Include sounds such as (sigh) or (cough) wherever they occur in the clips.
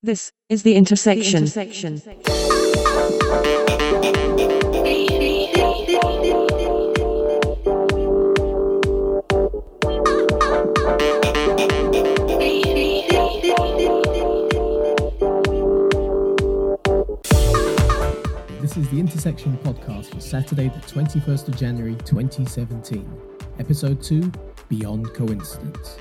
This is the intersection. intersection. This is the Intersection podcast for Saturday, the 21st of January 2017. Episode 2 Beyond Coincidence.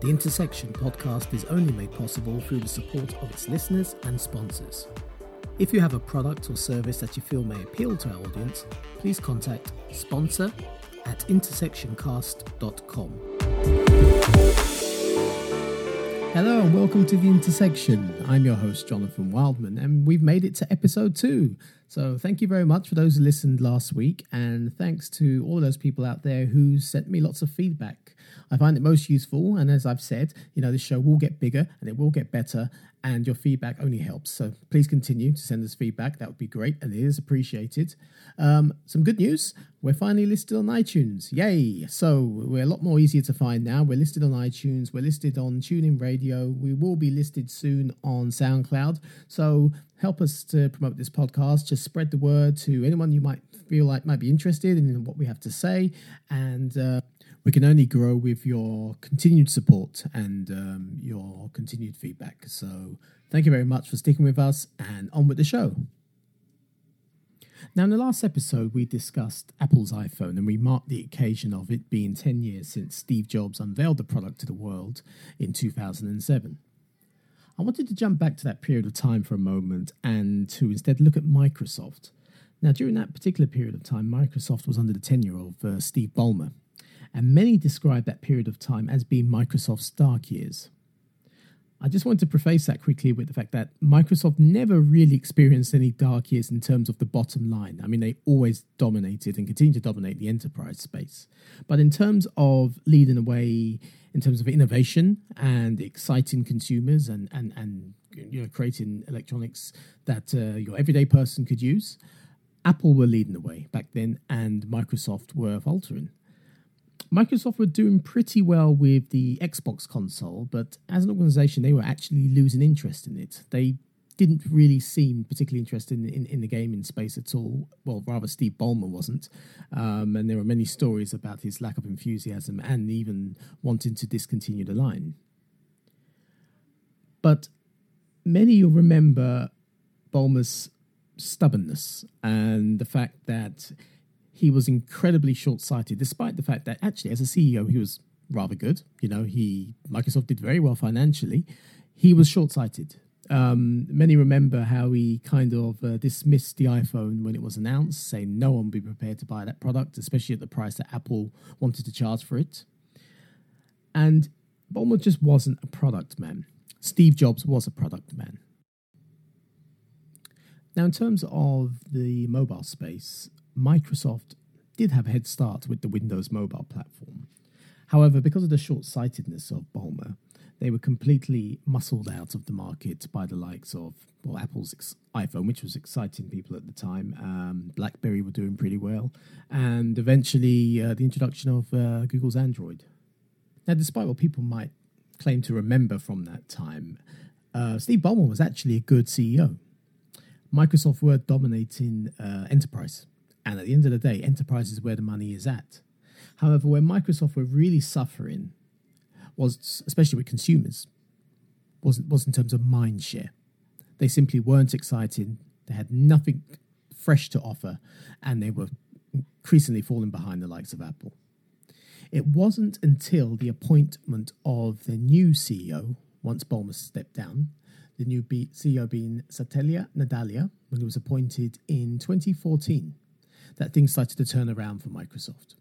The Intersection podcast is only made possible through the support of its listeners and sponsors. If you have a product or service that you feel may appeal to our audience, please contact sponsor at intersectioncast.com. Hello and welcome to The Intersection. I'm your host, Jonathan Wildman, and we've made it to episode two. So thank you very much for those who listened last week, and thanks to all those people out there who sent me lots of feedback. I find it most useful, and as I've said, you know, this show will get bigger and it will get better, and your feedback only helps. So please continue to send us feedback. That would be great, and it is appreciated. Um, some good news: we're finally listed on iTunes. Yay! So we're a lot more easier to find now. We're listed on iTunes. We're listed on TuneIn Radio. We will be listed soon on SoundCloud. So help us to promote this podcast. Just spread the word to anyone you might feel like might be interested in what we have to say, and. Uh, we can only grow with your continued support and um, your continued feedback. So, thank you very much for sticking with us and on with the show. Now, in the last episode, we discussed Apple's iPhone and we marked the occasion of it being 10 years since Steve Jobs unveiled the product to the world in 2007. I wanted to jump back to that period of time for a moment and to instead look at Microsoft. Now, during that particular period of time, Microsoft was under the tenure of uh, Steve Ballmer, and many describe that period of time as being Microsoft's dark years. I just want to preface that quickly with the fact that Microsoft never really experienced any dark years in terms of the bottom line. I mean, they always dominated and continue to dominate the enterprise space. But in terms of leading the way, in terms of innovation and exciting consumers and, and, and you know, creating electronics that uh, your everyday person could use, Apple were leading the way back then and Microsoft were faltering. Microsoft were doing pretty well with the Xbox console, but as an organization, they were actually losing interest in it. They didn't really seem particularly interested in, in, in the gaming space at all. Well, rather, Steve Ballmer wasn't. Um, and there were many stories about his lack of enthusiasm and even wanting to discontinue the line. But many will remember Ballmer's stubbornness and the fact that he was incredibly short-sighted, despite the fact that actually, as a CEO, he was rather good. You know, he Microsoft did very well financially. He was short-sighted. Um, many remember how he kind of uh, dismissed the iPhone when it was announced, saying no one would be prepared to buy that product, especially at the price that Apple wanted to charge for it. And Ballmer just wasn't a product man. Steve Jobs was a product man. Now, in terms of the mobile space, Microsoft did have a head start with the Windows mobile platform. However, because of the short sightedness of Ballmer, they were completely muscled out of the market by the likes of well, Apple's iPhone, which was exciting people at the time. Um, BlackBerry were doing pretty well, and eventually uh, the introduction of uh, Google's Android. Now, despite what people might claim to remember from that time, uh, Steve Ballmer was actually a good CEO. Microsoft were dominating uh, enterprise and at the end of the day, enterprise is where the money is at. However, where Microsoft were really suffering was, especially with consumers, was, was in terms of mind share. They simply weren't excited. They had nothing fresh to offer, and they were increasingly falling behind the likes of Apple. It wasn't until the appointment of the new CEO, once Ballmer stepped down, the new CEO being Satya Nadella, when he was appointed in 2014, that things started to turn around for Microsoft.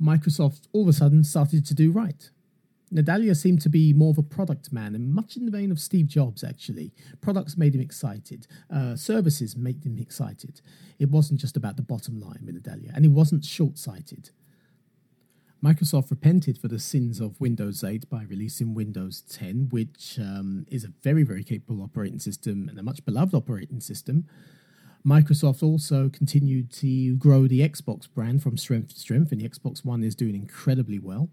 Microsoft all of a sudden started to do right. Nadella seemed to be more of a product man, and much in the vein of Steve Jobs, actually. Products made him excited, uh, services made him excited. It wasn't just about the bottom line with Nadella, and he wasn't short sighted. Microsoft repented for the sins of Windows 8 by releasing Windows 10, which um, is a very, very capable operating system and a much beloved operating system. Microsoft also continued to grow the Xbox brand from strength to strength, and the Xbox One is doing incredibly well.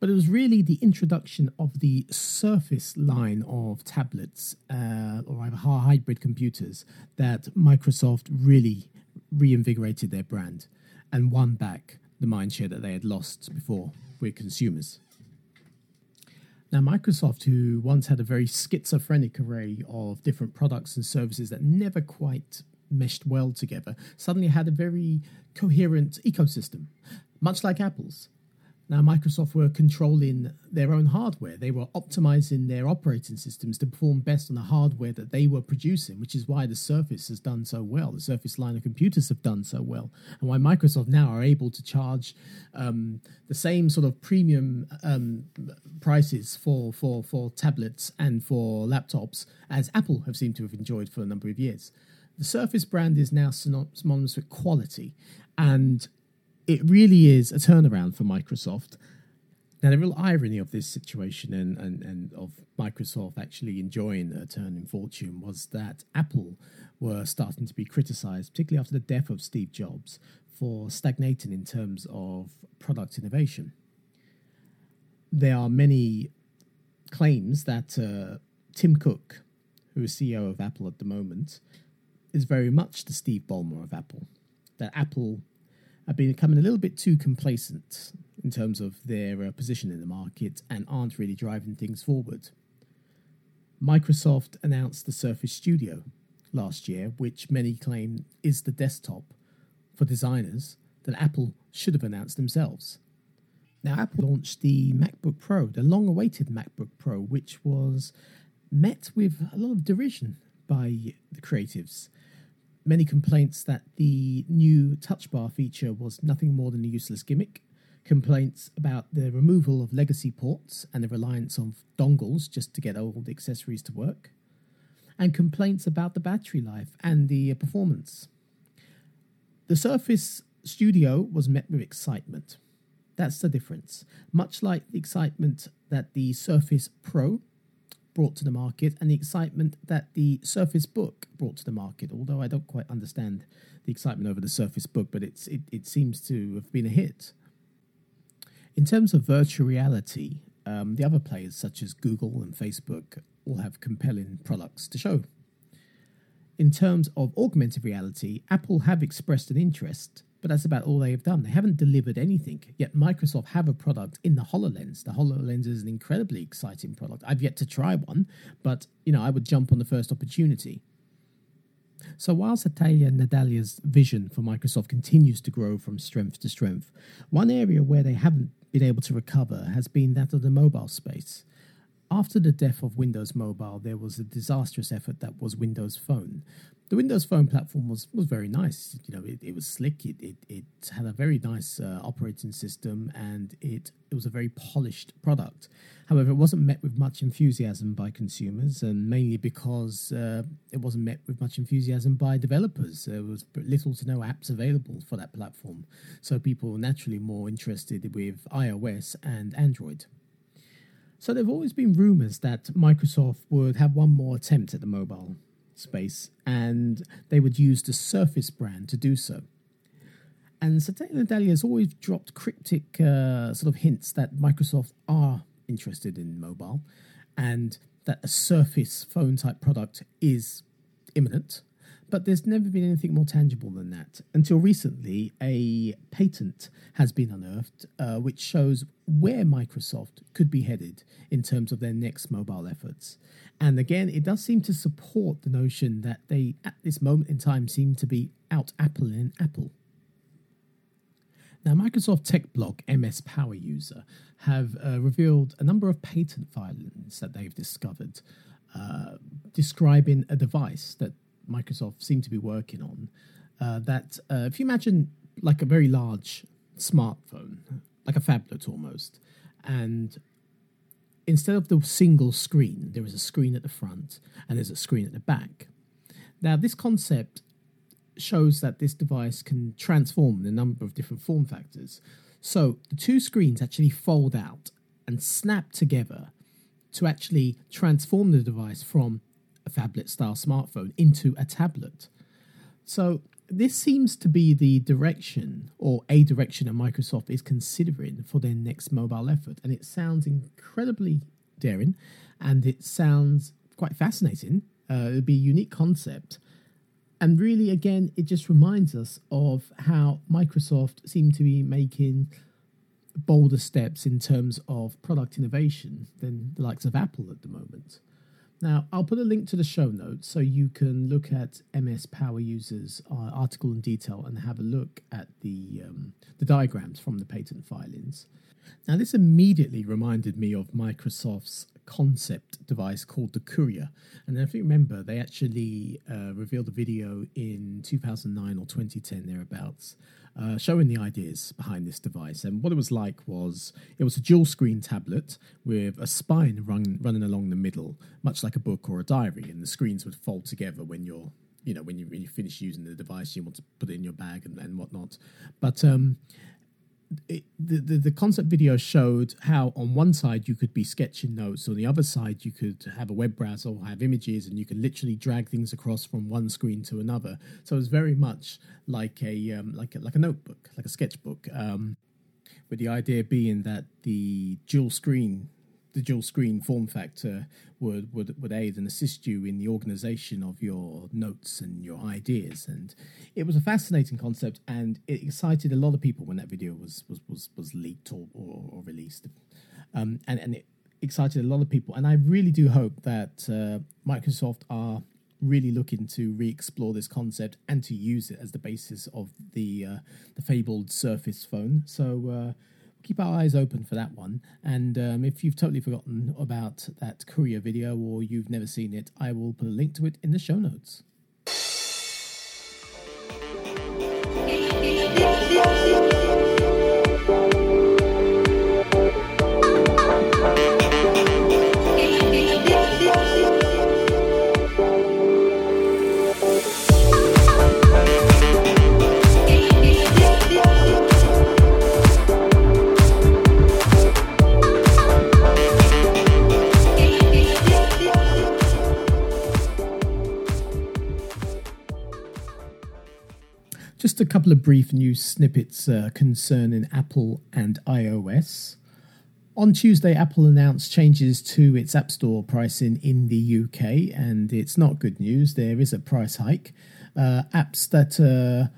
But it was really the introduction of the Surface line of tablets uh, or hybrid computers that Microsoft really reinvigorated their brand and won back the mindshare that they had lost before with consumers. Now, Microsoft, who once had a very schizophrenic array of different products and services that never quite meshed well together, suddenly had a very coherent ecosystem, much like Apple's. Now, Microsoft were controlling their own hardware. They were optimizing their operating systems to perform best on the hardware that they were producing, which is why the Surface has done so well. The Surface line of computers have done so well, and why Microsoft now are able to charge um, the same sort of premium um, prices for, for, for tablets and for laptops as Apple have seemed to have enjoyed for a number of years. The Surface brand is now synonymous with quality, and it really is a turnaround for Microsoft. Now, the real irony of this situation and, and, and of Microsoft actually enjoying a turn in fortune was that Apple were starting to be criticized, particularly after the death of Steve Jobs, for stagnating in terms of product innovation. There are many claims that uh, Tim Cook, who is CEO of Apple at the moment, is very much the Steve Ballmer of Apple. That Apple have been becoming a little bit too complacent in terms of their uh, position in the market and aren't really driving things forward. Microsoft announced the Surface Studio last year, which many claim is the desktop for designers that Apple should have announced themselves. Now, Apple launched the MacBook Pro, the long awaited MacBook Pro, which was met with a lot of derision by the creatives many complaints that the new touch bar feature was nothing more than a useless gimmick, complaints about the removal of legacy ports and the reliance on dongles just to get old accessories to work, and complaints about the battery life and the uh, performance. The Surface Studio was met with excitement. That's the difference. Much like the excitement that the Surface Pro brought to the market and the excitement that the Surface Book brought to the market. Although I don't quite understand the excitement over the Surface Book, but it's it, it seems to have been a hit. In terms of virtual reality, um, the other players such as Google and Facebook all have compelling products to show. In terms of augmented reality, Apple have expressed an interest but that's about all they have done. They haven't delivered anything. Yet Microsoft have a product in the HoloLens. The HoloLens is an incredibly exciting product. I've yet to try one, but you know, I would jump on the first opportunity. So while Satya Nadella's vision for Microsoft continues to grow from strength to strength, one area where they haven't been able to recover has been that of the mobile space. After the death of Windows Mobile, there was a disastrous effort that was Windows Phone the Windows Phone platform was, was very nice. You know, it, it was slick. It, it, it had a very nice uh, operating system, and it it was a very polished product. However, it wasn't met with much enthusiasm by consumers, and mainly because uh, it wasn't met with much enthusiasm by developers. There was little to no apps available for that platform, so people were naturally more interested with iOS and Android. So there have always been rumors that Microsoft would have one more attempt at the mobile space, and they would use the Surface brand to do so. And Satya Nadella has always dropped cryptic uh, sort of hints that Microsoft are interested in mobile and that a Surface phone type product is imminent. But there's never been anything more tangible than that. Until recently, a patent has been unearthed uh, which shows where Microsoft could be headed in terms of their next mobile efforts. And again, it does seem to support the notion that they, at this moment in time, seem to be out Apple in Apple. Now, Microsoft tech blog MS Power User have uh, revealed a number of patent filings that they've discovered uh, describing a device that Microsoft seem to be working on. Uh, that, uh, if you imagine like a very large smartphone, like a phablet almost, and instead of the single screen, there is a screen at the front and there's a screen at the back. Now, this concept shows that this device can transform in a number of different form factors. So the two screens actually fold out and snap together to actually transform the device from phablet style smartphone into a tablet. So this seems to be the direction or a direction that Microsoft is considering for their next mobile effort. And it sounds incredibly daring and it sounds quite fascinating. Uh, it'd be a unique concept. And really, again, it just reminds us of how Microsoft seem to be making bolder steps in terms of product innovation than the likes of Apple at the moment. Now, I'll put a link to the show notes so you can look at MS Power Users uh, article in detail and have a look at the um, the diagrams from the patent filings. Now, this immediately reminded me of Microsoft's concept device called the Courier. And if you remember, they actually uh, revealed a video in 2009 or 2010, thereabouts, uh, showing the ideas behind this device. And what it was like was it was a dual screen tablet with a spine run, running along the middle, much like a book or a diary, and the screens would fold together when you're you know when you when you finish using the device you want to put it in your bag and, and whatnot but um the, the, the concept video showed how on one side you could be sketching notes, on the other side you could have a web browser or have images, and you could literally drag things across from one screen to another. So it was very much like a um, like a, like a notebook, like a sketchbook. Um, with the idea being that the dual screen the dual screen form factor would, would, would aid and assist you in the organization of your notes and your ideas. And it was a fascinating concept and it excited a lot of people when that video was, was, was, was leaked or, or, or released. Um, and, and it excited a lot of people. And I really do hope that uh, Microsoft are really looking to re-explore this concept and to use it as the basis of the uh, the fabled Surface phone. So uh, keep our eyes open for that one. And um, if you've totally forgotten about that Courier video or you've never seen it, I will put a link to it in the show notes. Just a couple of brief news snippets uh, concerning Apple and iOS. On Tuesday, Apple announced changes to its App Store pricing in the UK, and it's not good news. There is a price hike. Uh, apps that uh,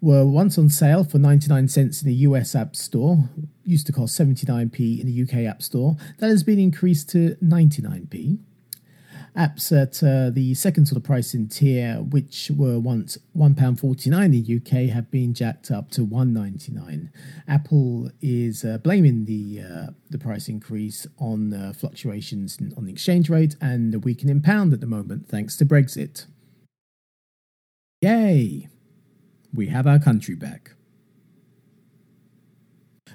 were once on sale for 99 cents in the US App Store used to cost 79p in the UK App Store. That has been increased to 99p apps at uh, the second sort of pricing tier, which were once £1.49 in the UK, have been jacked up to $1.99. Apple is uh, blaming the uh, the price increase on uh, fluctuations in, on the exchange rate and the weakening pound at the moment, thanks to Brexit. Yay! We have our country back.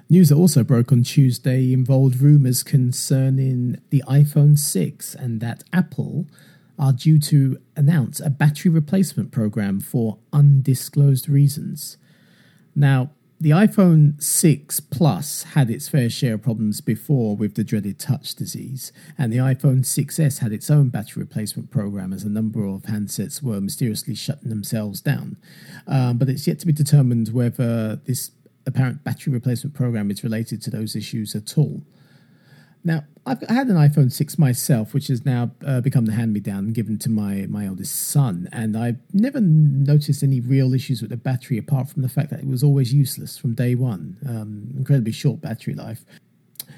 News that also broke on Tuesday involved rumours concerning the iPhone 6 and that Apple are due to announce a battery replacement program for undisclosed reasons. Now, the iPhone 6 Plus had its fair share of problems before with the dreaded touch disease, and the iPhone 6S had its own battery replacement program as a number of handsets were mysteriously shutting themselves down. Um, but it's yet to be determined whether this apparent battery replacement program is related to those issues at all. Now, I've had an iPhone 6 myself, which has now uh, become the hand me down given to my, my eldest son, and I've never noticed any real issues with the battery apart from the fact that it was always useless from day one. Um, incredibly short battery life.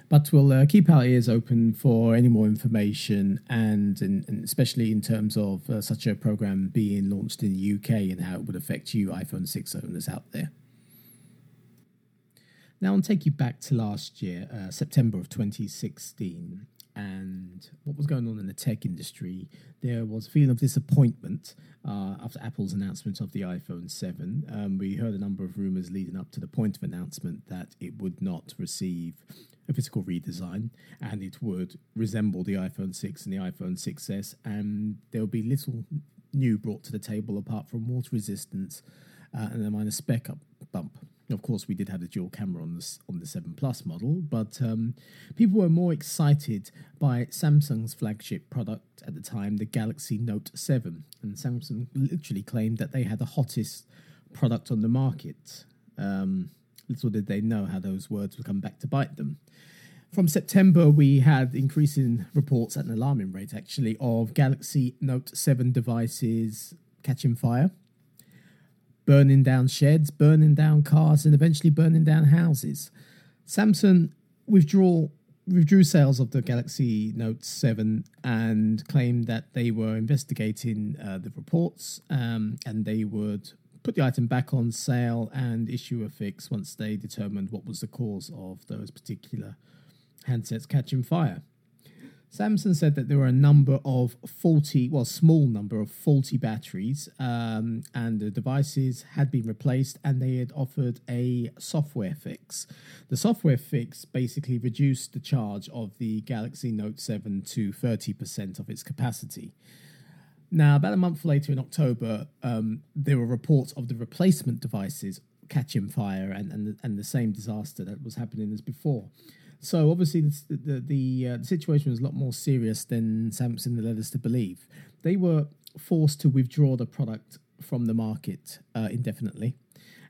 But we'll uh, keep our ears open for any more information, and, and, and especially in terms of uh, such a program being launched in the UK and how it would affect you, iPhone 6 owners out there. Now, I'll take you back to last year, uh, September of 2016, and what was going on in the tech industry. There was a feeling of disappointment uh, after Apple's announcement of the iPhone 7. Um, we heard a number of rumors leading up to the point of announcement that it would not receive a physical redesign and it would resemble the iPhone 6 and the iPhone 6S, and there would be little new brought to the table apart from water resistance uh, and a minor spec up bump. Of course, we did have the dual camera on the on the Seven Plus model, but um, people were more excited by Samsung's flagship product at the time, the Galaxy Note Seven, and Samsung literally claimed that they had the hottest product on the market. Um, little did they know how those words would come back to bite them. From September, we had increasing reports at an alarming rate, actually, of Galaxy Note 7 devices catching fire burning down sheds, burning down cars, and eventually burning down houses. Samsung withdrew withdrew sales of the Galaxy Note 7 and claimed that they were investigating uh, the reports um, and they would put the item back on sale and issue a fix once they determined what was the cause of those particular handsets catching fire. Samsung said that there were a number of faulty, well, small number of faulty batteries, um, and the devices had been replaced, and they had offered a software fix. The software fix basically reduced the charge of the Galaxy Note 7 to 30% of its capacity. Now, about a month later in October, um, there were reports of the replacement devices catching fire and, and, the, and the same disaster that was happening as before. So obviously the the the, uh, the situation was a lot more serious than Samsung led us to believe. They were forced to withdraw the product from the market uh, indefinitely,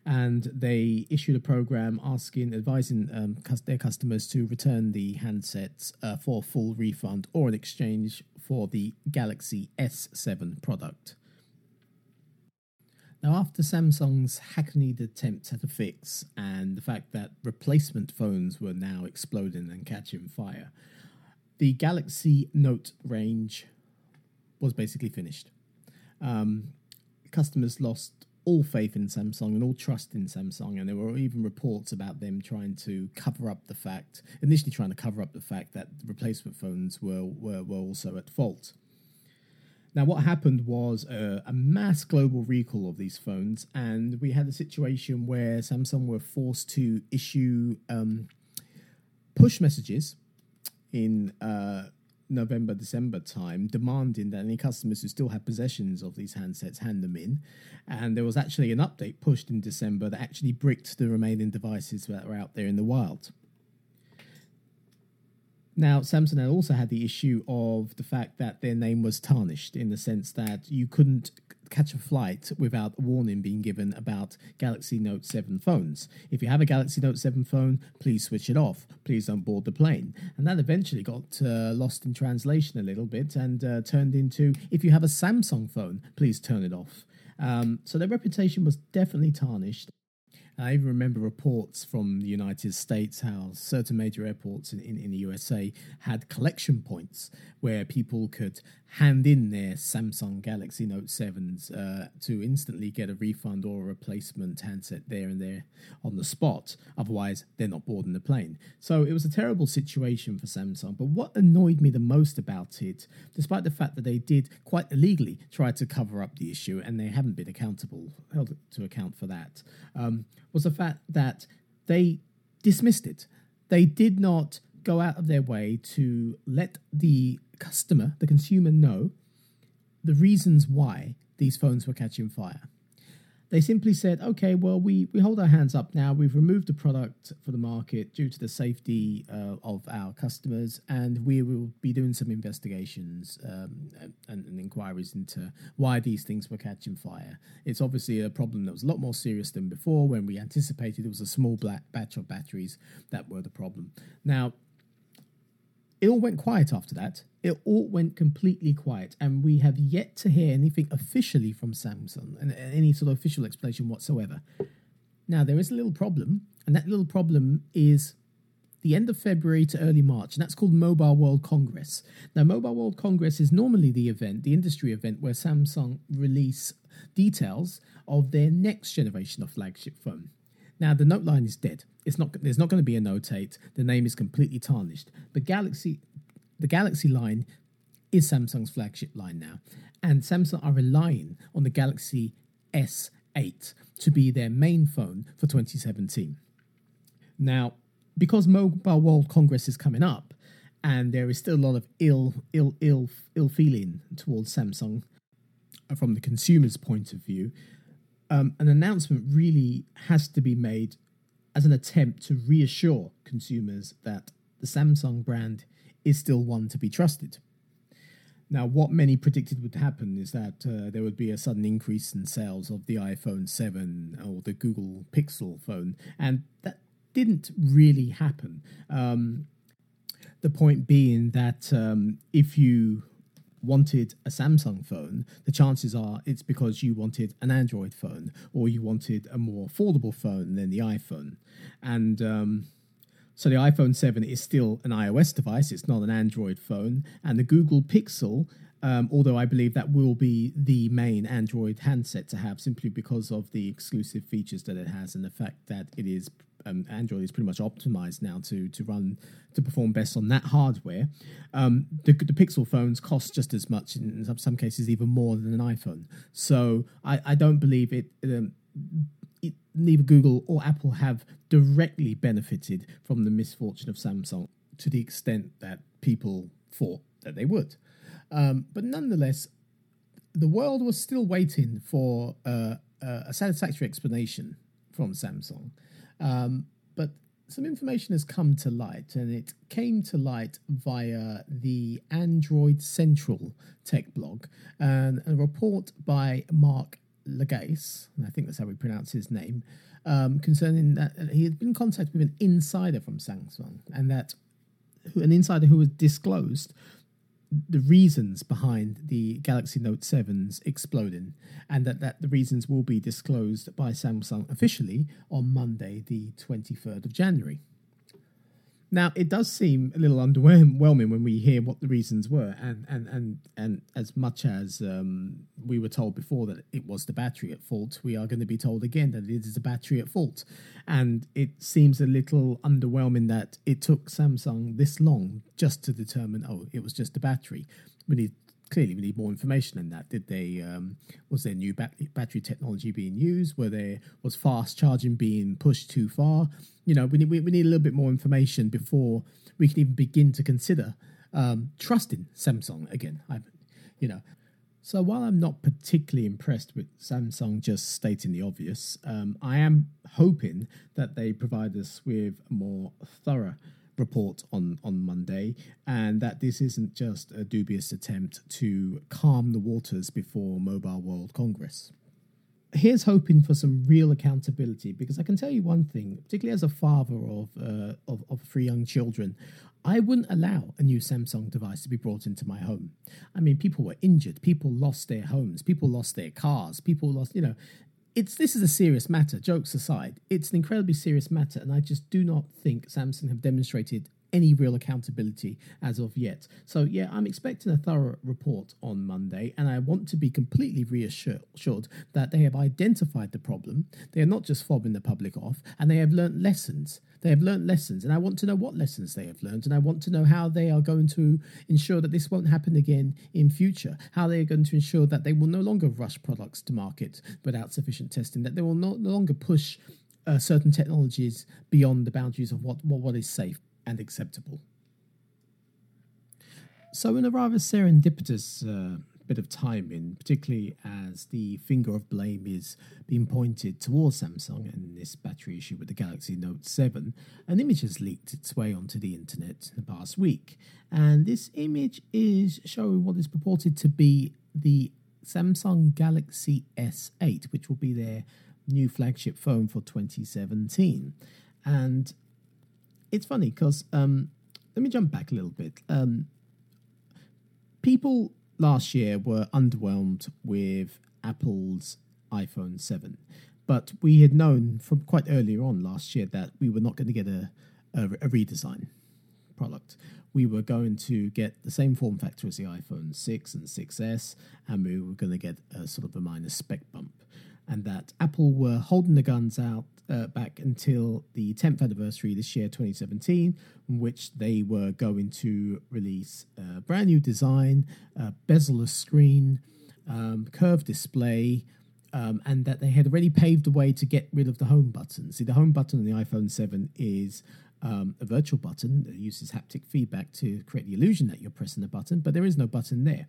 and they issued a program asking, advising um, their customers to return the handsets uh, for full refund or an exchange for the Galaxy S7 product. Now, after Samsung's hackneyed attempts at a fix and the fact that replacement phones were now exploding and catching fire, the Galaxy Note range was basically finished. Um, customers lost all faith in Samsung and all trust in Samsung, and there were even reports about them trying to cover up the fact, initially trying to cover up the fact that replacement phones were, were, were also at fault. Now, what happened was a, a, mass global recall of these phones, and we had a situation where Samsung were forced to issue um, push messages in uh, November, December time, demanding that any customers who still had possessions of these handsets hand them in. And there was actually an update pushed in December that actually bricked the remaining devices that were out there in the wild. Now, Samsung also had the issue of the fact that their name was tarnished in the sense that you couldn't catch a flight without a warning being given about Galaxy Note 7 phones. If you have a Galaxy Note 7 phone, please switch it off. Please don't board the plane. And that eventually got uh, lost in translation a little bit and uh, turned into if you have a Samsung phone, please turn it off. Um, so their reputation was definitely tarnished. I even remember reports from the United States how certain major airports in, in, in, the USA had collection points where people could hand in their Samsung Galaxy Note 7s uh, to instantly get a refund or a replacement handset there and there on the spot. Otherwise, they're not boarding the plane. So it was a terrible situation for Samsung. But what annoyed me the most about it, despite the fact that they did quite illegally try to cover up the issue and they haven't been accountable, held to account for that, um, was the fact that they dismissed it. They did not go out of their way to let the customer, the consumer, know the reasons why these phones were catching fire. They simply said, okay, well, we, we hold our hands up now. We've removed the product for the market due to the safety uh, of our customers, and we will be doing some investigations um, and, and, inquiries into why these things were catching fire. It's obviously a problem that was a lot more serious than before when we anticipated it was a small batch of batteries that were the problem. Now, it all went quiet after that. It all went completely quiet, and we have yet to hear anything officially from Samsung and any sort of official explanation whatsoever. Now, there is a little problem, and that little problem is the end of February to early March, and that's called Mobile World Congress. Now, Mobile World Congress is normally the event, the industry event, where Samsung release details of their next generation of flagship phone. Now the note line is dead. It's not. There's not going to be a Note 8. The name is completely tarnished. The Galaxy, the Galaxy line, is Samsung's flagship line now, and Samsung are relying on the Galaxy S8 to be their main phone for 2017. Now, because Mobile World Congress is coming up, and there is still a lot of ill, ill, ill, ill feeling towards Samsung uh, from the consumer's point of view, um, an announcement really has to be made as an attempt to reassure consumers that the Samsung brand is still one to be trusted. Now, what many predicted would happen is that uh, there would be a sudden increase in sales of the iPhone 7 or the Google Pixel phone, and that didn't really happen. Um, the point being that um, if you wanted a Samsung phone, the chances are it's because you wanted an Android phone or you wanted a more affordable phone than the iPhone. And um, so the iPhone 7 is still an iOS device, it's not an Android phone. And the Google Pixel, um, although I believe that will be the main Android handset to have simply because of the exclusive features that it has and the fact that it is um, Android is pretty much optimized now to to run to perform best on that hardware. Um, the, the Pixel phones cost just as much, in some, some cases even more than an iPhone. So I, I don't believe it, um, it. Neither Google or Apple have directly benefited from the misfortune of Samsung to the extent that people thought that they would. Um, but nonetheless, the world was still waiting for uh, a satisfactory explanation from Samsung. Um, but some information has come to light, and it came to light via the Android Central tech blog, and a report by Mark Lagace, I think that's how we pronounce his name, um, concerning that he had been in contact with an insider from Samsung, and that an insider who was disclosed the reasons behind the Galaxy Note 7's exploding, and that, that the reasons will be disclosed by Samsung officially on Monday, the 23rd of January. Now, it does seem a little underwhelming when we hear what the reasons were, and and and and as much as um, we were told before that it was the battery at fault, we are going to be told again that it is the battery at fault, and it seems a little underwhelming that it took Samsung this long just to determine oh it was just the battery. We need clearly we need more information than that. Did they um, was there new battery battery technology being used? Were there was fast charging being pushed too far? You know, we need we, we need a little bit more information before we can even begin to consider um, trusting Samsung again. I, you know. So while I'm not particularly impressed with Samsung just stating the obvious, um, I am hoping that they provide us with more thorough report on, on Monday, and that this isn't just a dubious attempt to calm the waters before Mobile World Congress. Here's hoping for some real accountability because I can tell you one thing, particularly as a father of, uh, of, of three young children, I wouldn't allow a new Samsung device to be brought into my home. I mean, people were injured, people lost their homes, people lost their cars, people lost, you know, it's this is a serious matter. Jokes aside, it's an incredibly serious matter, and I just do not think Samsung have demonstrated any real accountability as of yet. So yeah, I'm expecting a thorough report on Monday, and I want to be completely reassured that they have identified the problem. They are not just fobbing the public off, and they have learnt lessons. They have learnt lessons, and I want to know what lessons they have learned, and I want to know how they are going to ensure that this won't happen again in future. How they are going to ensure that they will no longer rush products to market without sufficient testing. That they will no, no longer push uh, certain technologies beyond the boundaries of what, what, what is safe and acceptable. So, in a rather serendipitous uh, bit of timing, particularly as the finger of blame is being pointed towards Samsung and this battery issue with the Galaxy Note 7, an image has leaked its way onto the internet in the past week. And this image is showing what is purported to be the Samsung Galaxy S8, which will be their new flagship phone for 2017. And it's funny because um, let me jump back a little bit. Um, people last year were underwhelmed with Apple's iPhone 7. But we had known from quite earlier on last year that we were not going to get a, a, a redesign product. We were going to get the same form factor as the iPhone 6 and 6S, and we were going to get a sort of a minor spec bump. And that Apple were holding the guns out uh, back until the 10th anniversary this year, 2017, in which they were going to release a brand new design, a bezel-less screen, um, curved display, um, and that they had already paved the way to get rid of the home button. See, the home button on the iPhone 7 is um, a virtual button that uses haptic feedback to create the illusion that you're pressing a button, but there is no button there.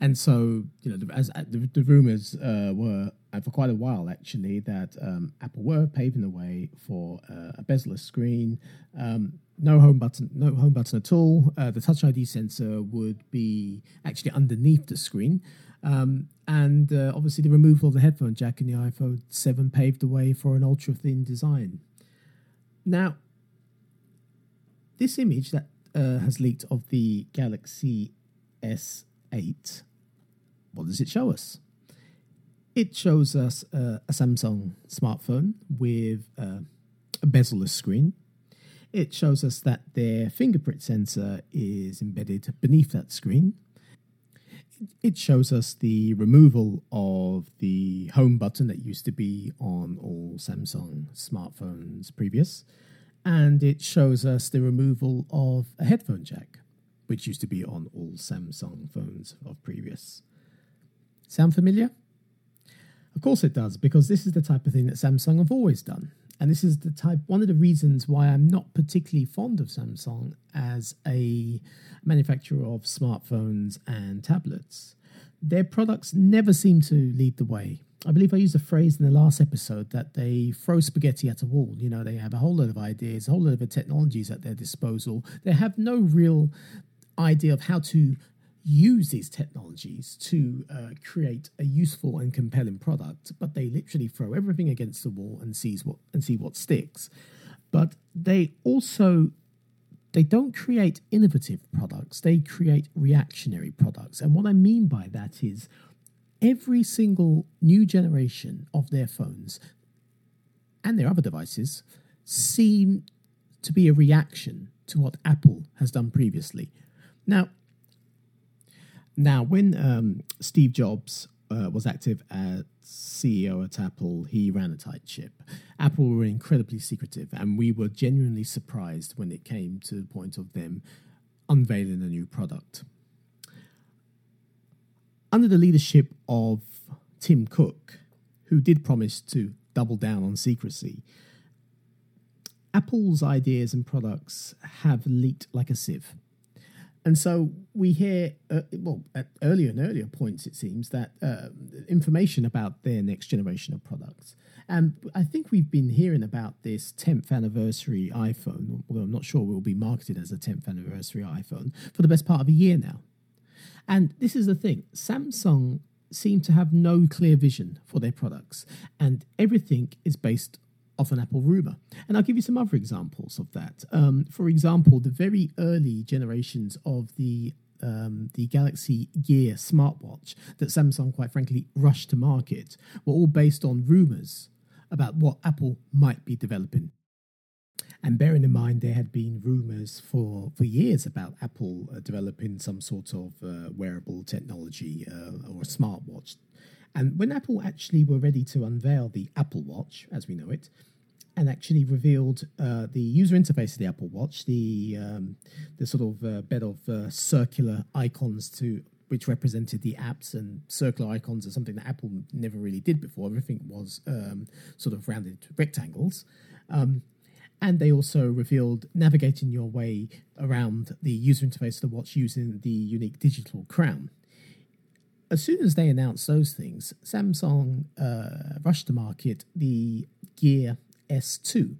And so, you know, as uh, the, the rumors uh, were uh, for quite a while actually that um, Apple were paving the way for uh, a bezel-less screen, um, no home button, no home button at all. Uh, the Touch ID sensor would be actually underneath the screen, um, and uh, obviously the removal of the headphone jack in the iPhone 7 paved the way for an ultra thin design. Now, this image that has leaked of the Galaxy S8 what does it show us? It shows us uh, a Samsung smartphone with uh, a bezel-less screen. It shows us that their fingerprint sensor is embedded beneath that screen. It shows us the removal of the home button that used to be on all Samsung smartphones previous. And it shows us the removal of a headphone jack, which used to be on all Samsung phones of previous. Sound familiar? Of course it does, because this is the type of thing that Samsung have always done. And this is the type one of the reasons why I'm not particularly fond of Samsung as a manufacturer of smartphones and tablets. Their products never seem to lead the way. I believe I used a phrase in the last episode that they throw spaghetti at a wall. You know, they have a whole lot of ideas, a whole lot of technologies at their disposal. They have no real idea of how to use these technologies to uh, create a useful and compelling product, but they literally throw everything against the wall and sees what and see what sticks. But they also they don't create innovative products; they create reactionary products. And what I mean by that is every single new generation of their phones and their other devices seem to be a reaction to what Apple has done previously. Now, now, when um, Steve Jobs uh, was active as CEO at Apple, he ran a tight ship. Apple were incredibly secretive, and we were genuinely surprised when it came to the point of them unveiling a new product. Under the leadership of Tim Cook, who did promise to double down on secrecy, Apple's ideas and products have leaked like a sieve. And so we hear, uh, well, at earlier and earlier points, it seems that uh, information about their next generation of products. And I think we've been hearing about this 10th anniversary iPhone, although I'm not sure it will be marketed as a 10th anniversary iPhone, for the best part of a year now. And this is the thing Samsung seem to have no clear vision for their products, and everything is based of an Apple rumor. And I'll give you some other examples of that. Um, for example, the very early generations of the um, the Galaxy Gear smartwatch that Samsung, quite frankly, rushed to market were all based on rumors about what Apple might be developing. And bearing in mind, there had been rumors for, for years about Apple uh, developing some sort of uh, wearable technology uh, or a smartwatch and when Apple actually were ready to unveil the Apple Watch, as we know it, and actually revealed uh, the user interface of the Apple Watch, the um, the sort of uh, bed of uh, circular icons to which represented the apps and circular icons are something that Apple never really did before. Everything was um, sort of rounded rectangles. Um, and they also revealed navigating your way around the user interface of the watch using the unique digital crown as soon as they announced those things, Samsung uh, rushed to market the Gear S2.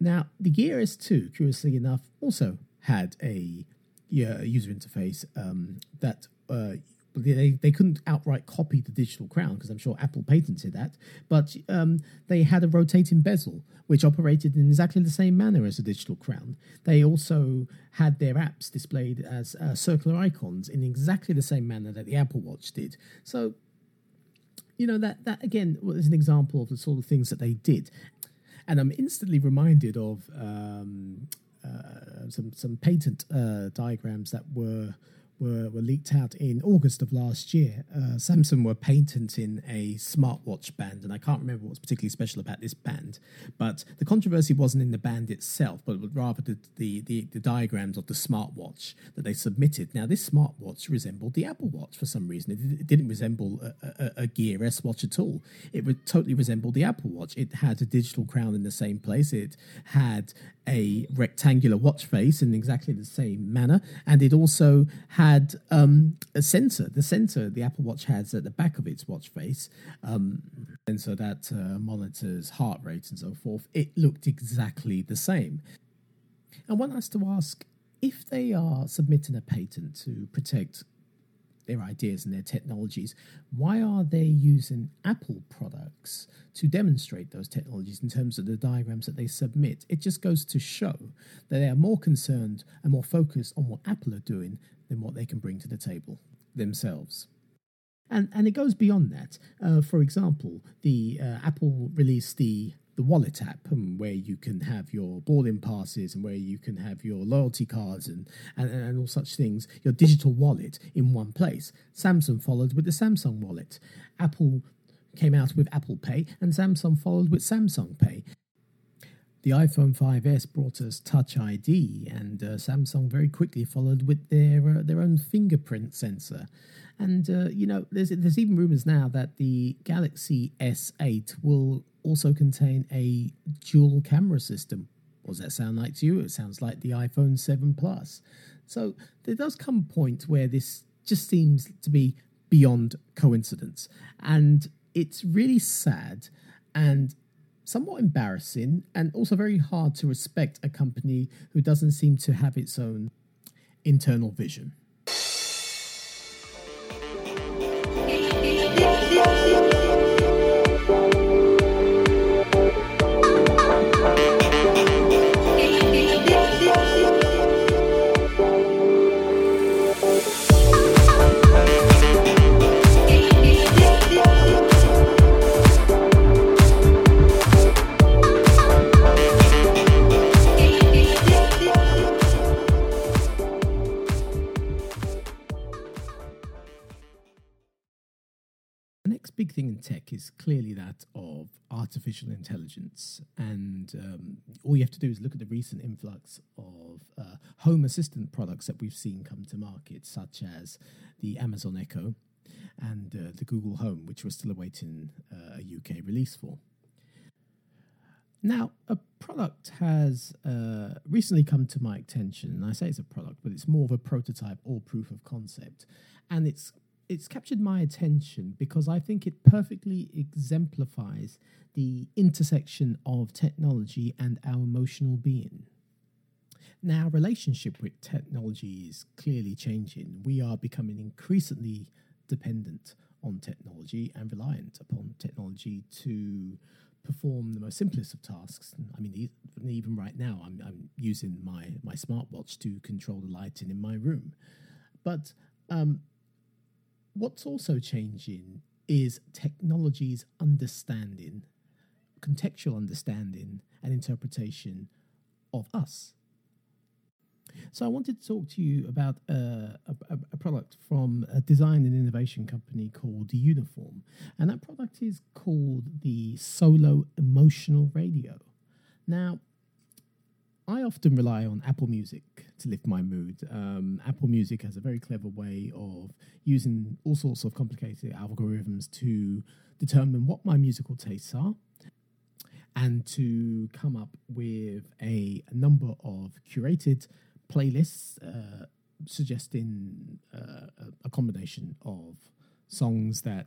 Now, the Gear S2, curiously enough, also had a yeah, user interface um, that uh, they, they couldn't outright copy the digital crown because I'm sure Apple patented that, but um, they had a rotating bezel which operated in exactly the same manner as a digital crown. They also had their apps displayed as uh, circular icons in exactly the same manner that the Apple Watch did. So, you know that that again was an example of the sort of things that they did, and I'm instantly reminded of um, uh, some some patent uh, diagrams that were were, were leaked out in August of last year. Uh, Samsung were patenting a smartwatch band, and I can't remember what's particularly special about this band. But the controversy wasn't in the band itself, but rather the, the, the, the diagrams of the smartwatch that they submitted. Now, this smartwatch resembled the Apple Watch for some reason. It, it didn't resemble a, a, a, Gear S watch at all. It would totally resembled the Apple Watch. It had a digital crown in the same place. It had a rectangular watch face in exactly the same manner, and it also had had um, a sensor. The sensor the Apple Watch has at the back of its watch face, um, sensor that uh, monitors heart rate and so forth. It looked exactly the same. And one has to ask if they are submitting a patent to protect their ideas and their technologies, why are they using Apple products to demonstrate those technologies in terms of the diagrams that they submit? It just goes to show that they are more concerned and more focused on what Apple are doing than what they can bring to the table themselves. And, and it goes beyond that. Uh, for example, the uh, Apple released the the wallet app um, where you can have your boarding passes and where you can have your loyalty cards and, and, and all such things, your digital wallet in one place. Samsung followed with the Samsung wallet. Apple came out with Apple Pay and Samsung followed with Samsung Pay. The iPhone 5S brought us Touch ID, and uh, Samsung very quickly followed with their uh, their own fingerprint sensor. And uh, you know, there's there's even rumors now that the Galaxy S8 will also contain a dual camera system. What does that sound like to you? It sounds like the iPhone 7 Plus. So there does come a point where this just seems to be beyond coincidence. And it's really sad and somewhat embarrassing and also very hard to respect a company who doesn't seem to have its own internal vision. All you have to do is look at the recent influx of uh, home assistant products that we've seen come to market, such as the Amazon Echo and uh, the Google Home, which we're still awaiting uh, a UK release for. Now, a product has uh, recently come to my attention, and I say it's a product, but it's more of a prototype or proof of concept, and it's it's captured my attention because I think it perfectly exemplifies the intersection of technology and our emotional being. Now, our relationship with technology is clearly changing. We are becoming increasingly dependent on technology and reliant upon technology to perform the most simplest of tasks. I mean, even right now, I'm, I'm using my, my smartwatch to control the lighting in my room. But um, what's also changing is technology's understanding, contextual understanding, and interpretation of us. So I wanted to talk to you about uh, a, a, product from a design and innovation company called Uniform, and that product is called the Solo Emotional Radio. Now, I often rely on Apple Music to lift my mood. Um, Apple Music has a very clever way of using all sorts of complicated algorithms to determine what my musical tastes are and to come up with a, number of curated playlists uh, suggesting uh, a combination of songs that,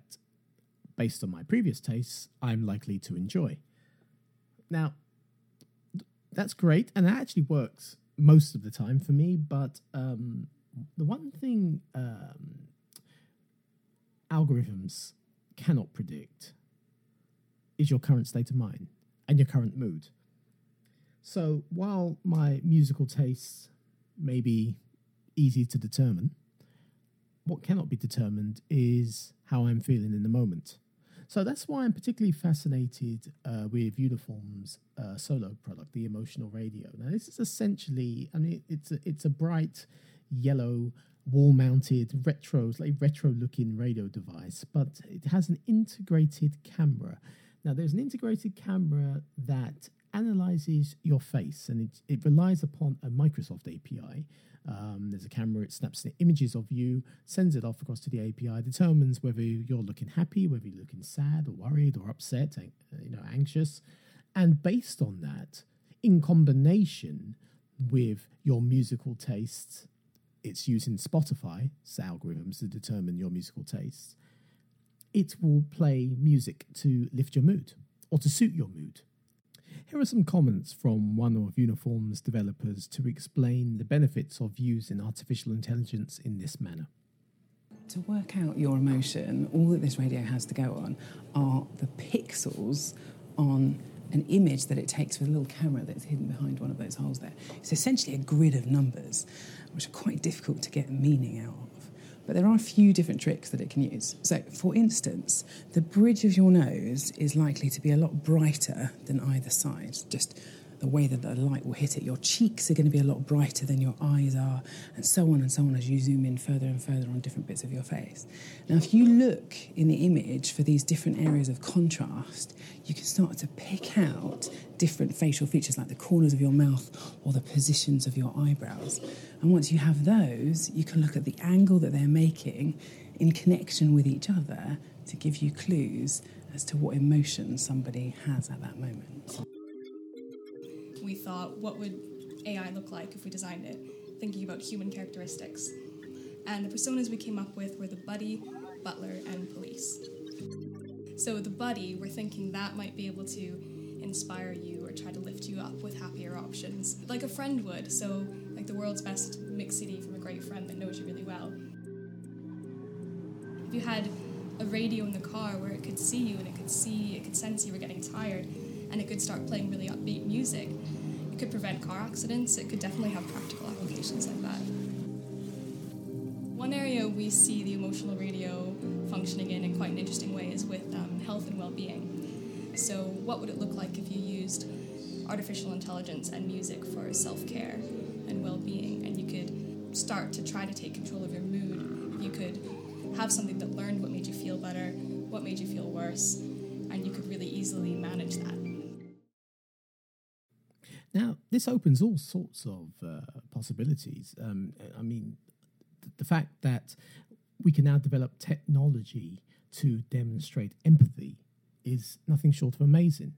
based on my previous tastes, I'm likely to enjoy. Now, that's great, and it actually works most of the time for me. But um, the one thing um, algorithms cannot predict is your current state of mind and your current mood. So while my musical tastes may be easy to determine, what cannot be determined is how I'm feeling in the moment. So that's why I'm particularly fascinated uh, with Uniform's uh, solo product, the Emotional Radio. Now, this is essentially, I mean, it's a, it's a bright yellow wall-mounted retro, like retro-looking radio device, but it has an integrated camera. Now, there's an integrated camera that analyzes your face, and it, it relies upon a Microsoft API um, there's a camera, it snaps the images of you, sends it off across to the API, determines whether you're looking happy, whether you're looking sad or worried or upset, you know, anxious. And based on that, in combination with your musical tastes it's using Spotify's algorithms to determine your musical tastes, it will play music to lift your mood or to suit your mood. Here are some comments from one of Uniform's developers to explain the benefits of using artificial intelligence in this manner. To work out your emotion, all that this radio has to go on are the pixels on an image that it takes with a little camera that's hidden behind one of those holes there. It's essentially a grid of numbers, which are quite difficult to get meaning out of. But there are a few different tricks that it can use. So, for instance, the bridge of your nose is likely to be a lot brighter than either side. Just the way that the light will hit it. Your cheeks are going to be a lot brighter than your eyes are, and so on and so on as you zoom in further and further on different bits of your face. Now, if you look in the image for these different areas of contrast, you can start to pick out different facial features like the corners of your mouth or the positions of your eyebrows. And once you have those, you can look at the angle that they're making in connection with each other to give you clues as to what emotion somebody has at that moment we thought, what would AI look like if we designed it? Thinking about human characteristics. And the personas we came up with were the buddy, butler, and police. So the buddy, we're thinking that might be able to inspire you or try to lift you up with happier options, like a friend would. So, like the world's best mix CD from a great friend that knows you really well. If you had a radio in the car where it could see you and it could see, it could sense you were getting tired, and it could start playing really upbeat music. It could prevent car accidents, it could definitely have practical applications like that. One area we see the emotional radio functioning in in quite an interesting way is with um, health and well being. So, what would it look like if you used artificial intelligence and music for self care and well being? And you could start to try to take control of your mood. You could have something that learned what made you feel better, what made you feel worse, and you could really easily manage that. Now, this opens all sorts of uh, possibilities. Um, I mean, th- the fact that we can now develop technology to demonstrate empathy is nothing short of amazing.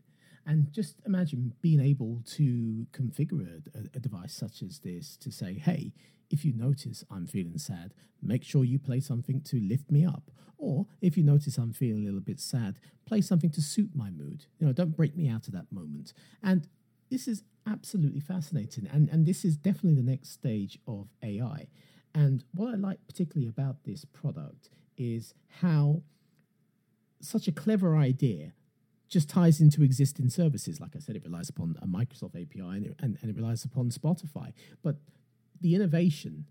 And just imagine being able to configure a, a, device such as this to say, hey, if you notice I'm feeling sad, make sure you play something to lift me up. Or if you notice I'm feeling a little bit sad, play something to suit my mood. You know, don't break me out of that moment. And this is absolutely fascinating. And, and this is definitely the next stage of AI. And what I like particularly about this product is how such a clever idea just ties into existing services. Like I said, it relies upon a Microsoft API and it, and, and it relies upon Spotify. But the innovation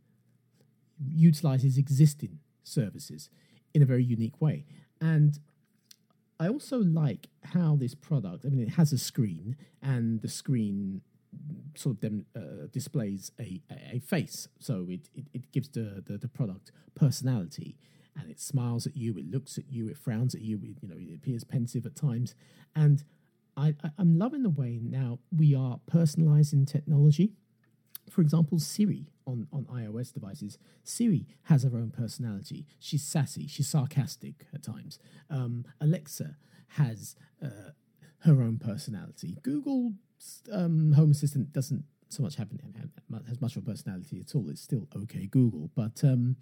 utilizes existing services in a very unique way. And I also like how this product, I mean, it has a screen, and the screen sort of dem, uh, displays a, a face. So it, it, it gives the, the, the, product personality. And it smiles at you, it looks at you, it frowns at you, it, you know, it appears pensive at times. And I, I, I'm loving the way now we are personalizing technology. For example, Siri on, on iOS devices, Siri has her own personality. She's sassy, she's sarcastic at times. Um, Alexa has uh, her own personality. Google um, Home Assistant doesn't so much have has much of a personality at all. It's still okay Google, but um,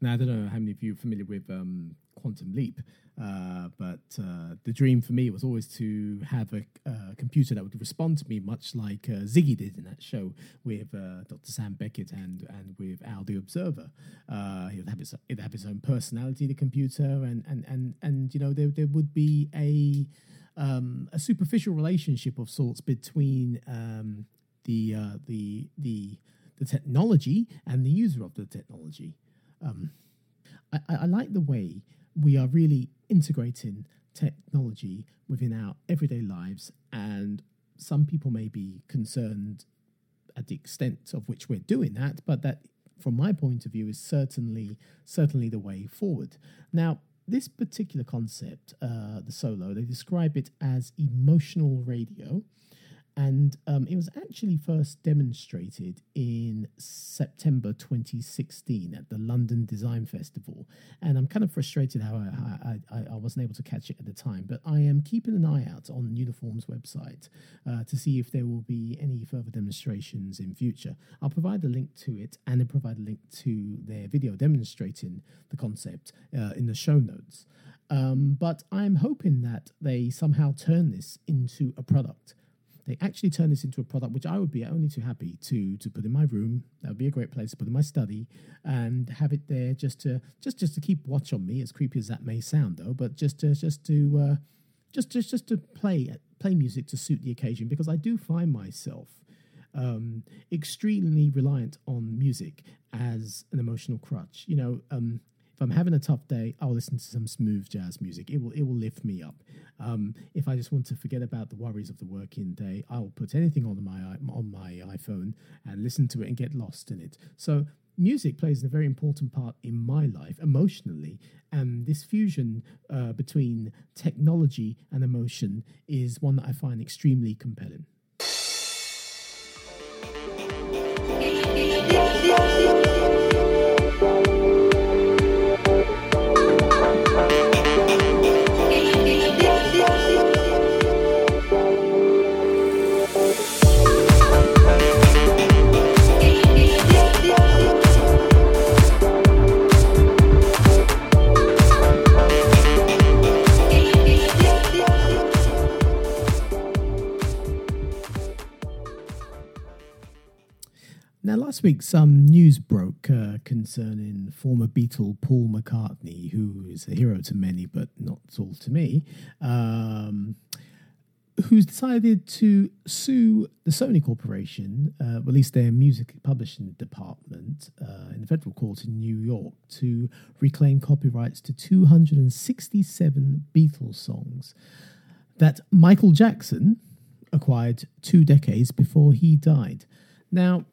now I don't know how many of you are familiar with um, Quantum Leap, uh, but uh, the dream for me was always to have a, a, computer that would respond to me much like uh, Ziggy did in that show with uh, Dr. Sam Beckett and and with Al the Observer. Uh, he would have his it'd have his own personality, the computer, and and and and you know there there would be a um, a superficial relationship of sorts between um, the uh, the the the technology and the user of the technology. Um, I, I, like the way we are really integrating technology within our everyday lives, and some people may be concerned at the extent of which we're doing that, but that, from my point of view, is certainly certainly the way forward. Now, this particular concept, uh, the Solo, they describe it as emotional radio. And um, it was actually first demonstrated in September 2016 at the London Design Festival. And I'm kind of frustrated how I, I, I, wasn't able to catch it at the time, but I am keeping an eye out on Uniform's website uh, to see if there will be any further demonstrations in future. I'll provide a link to it and I'll provide a link to their video demonstrating the concept uh, in the show notes. Um, but I'm hoping that they somehow turn this into a product they actually turn this into a product which I would be only too happy to to put in my room. That would be a great place to put in my study and have it there just to just just to keep watch on me. As creepy as that may sound, though, but just to just to uh, just just just to play play music to suit the occasion because I do find myself um, extremely reliant on music as an emotional crutch. You know, um, if I'm having a tough day, I'll listen to some smooth jazz music. It will it will lift me up. Um, if I just want to forget about the worries of the working day, I'll put anything on my on my iPhone and listen to it and get lost in it. So music plays a very important part in my life emotionally, and this fusion uh, between technology and emotion is one that I find extremely compelling. Week, some news broke uh, concerning former Beatle Paul McCartney, who is a hero to many, but not all to me, um, who's decided to sue the Sony Corporation, uh, release their music publishing department uh, in the federal court in New York to reclaim copyrights to 267 Beatles songs that Michael Jackson acquired two decades before he died. Now,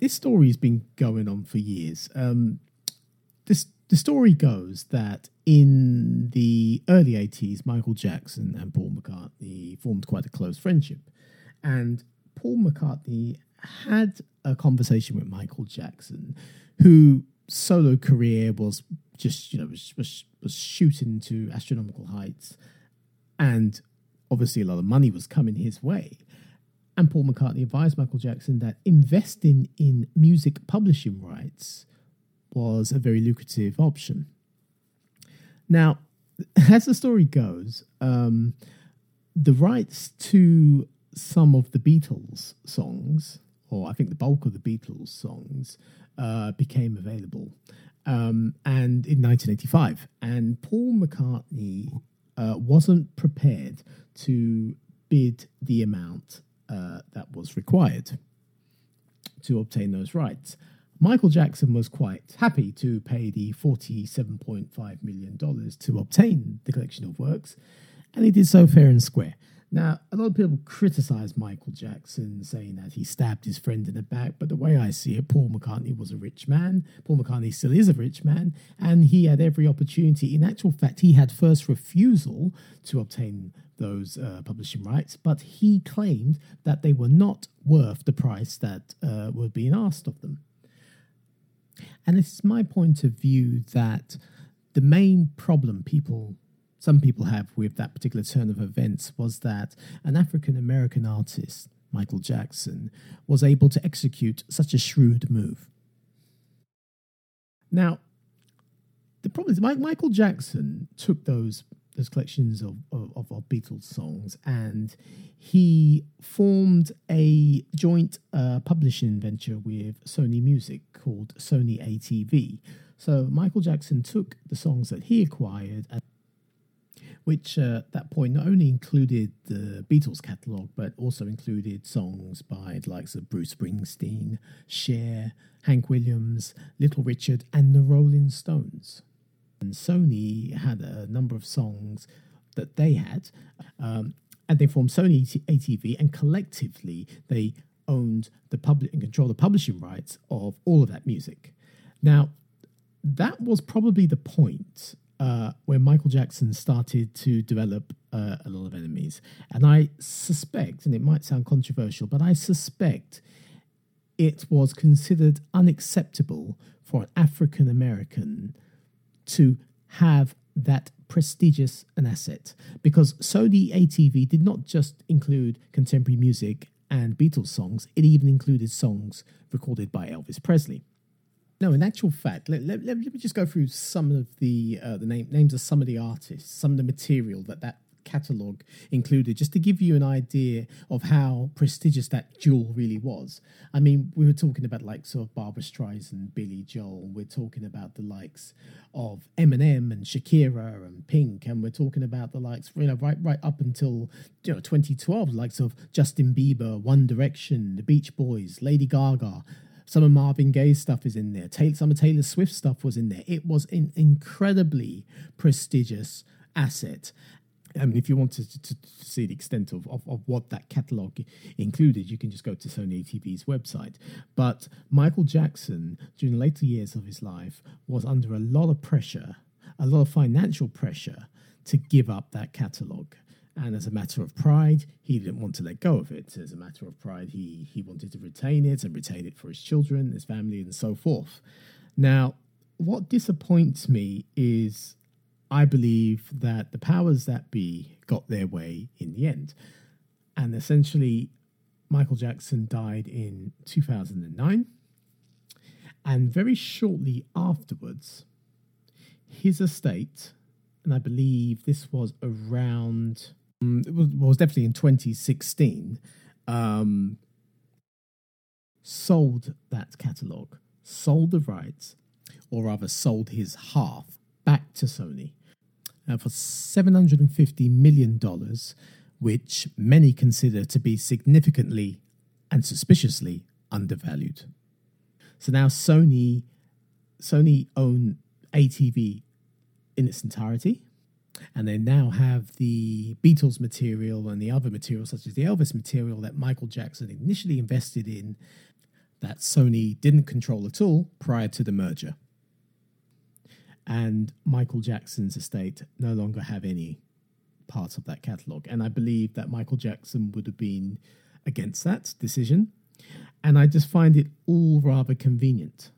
this story's been going on for years. Um, this the story goes that in the early 80s, Michael Jackson and Paul McCartney formed quite a close friendship. And Paul McCartney had a conversation with Michael Jackson, who solo career was just, you know, was, was, was shooting to astronomical heights. And obviously, a lot of money was coming his way. And Paul McCartney advised Michael Jackson that investing in music publishing rights was a very lucrative option. Now, (laughs) as the story goes, um, the rights to some of the Beatles songs, or I think the bulk of the Beatles songs, uh, became available. Um, and in 1985, and Paul McCartney uh, wasn't prepared to bid the amount uh, that was required to obtain those rights. Michael Jackson was quite happy to pay the $47.5 million to obtain the collection of works, and he did so fair and square. Now, a lot of people criticize Michael Jackson, saying that he stabbed his friend in the back, but the way I see it, Paul McCartney was a rich man. Paul McCartney still is a rich man, and he had every opportunity. In actual fact, he had first refusal to obtain those uh, publishing rights, but he claimed that they were not worth the price that uh, were being asked of them. And it's my point of view that the main problem people some people have with that particular turn of events was that an African American artist, Michael Jackson, was able to execute such a shrewd move. Now, the problem is Michael Jackson took those those collections of, of, of Beatles songs and he formed a joint uh, publishing venture with Sony Music called Sony ATV. So Michael Jackson took the songs that he acquired which uh, at that point not only included the Beatles catalogue, but also included songs by the likes of Bruce Springsteen, Cher, Hank Williams, Little Richard, and the Rolling Stones. And Sony had a number of songs that they had, um, and they formed Sony ATV, and collectively they owned the public and control the publishing rights of all of that music. Now, that was probably the point uh, where Michael Jackson started to develop uh, a lot of enemies. And I suspect, and it might sound controversial, but I suspect it was considered unacceptable for an African American to have that prestigious an asset because Sony ATV did not just include contemporary music and Beatles songs, it even included songs recorded by Elvis Presley. No, in actual fact, let, let, let, me just go through some of the uh, the name, names of some of the artists, some of the material that that catalogue included, just to give you an idea of how prestigious that jewel really was. I mean, we were talking about like sort of Barbra Streisand, Billy Joel. We're talking about the likes of Eminem and Shakira and Pink, and we're talking about the likes, you know, right right up until you know 2012, likes of Justin Bieber, One Direction, the Beach Boys, Lady Gaga. Some of Marvin Gaye's stuff is in there. Some of Taylor Swift's stuff was in there. It was an incredibly prestigious asset. I mean, if you want to, to, to see the extent of, of, of, what that catalogue included, you can just go to Sony ATV's website. But Michael Jackson, during the later years of his life, was under a lot of pressure, a lot of financial pressure to give up that catalogue. And as a matter of pride, he didn't want to let go of it. As a matter of pride, he, he wanted to retain it and retain it for his children, his family, and so forth. Now, what disappoints me is I believe that the powers that be got their way in the end. And essentially, Michael Jackson died in 2009. And very shortly afterwards, his estate, and I believe this was around, it was, was, definitely in 2016, um, sold that catalogue, sold the rights, or rather sold his half back to Sony uh, for $750 million, which many consider to be significantly and suspiciously undervalued. So now Sony Sony own ATV in its entirety, and they now have the Beatles material and the other material, such as the Elvis material that Michael Jackson initially invested in, that Sony didn't control at all prior to the merger and Michael Jackson's estate no longer have any part of that catalogue. And I believe that Michael Jackson would have been against that decision. And I just find it all rather convenient.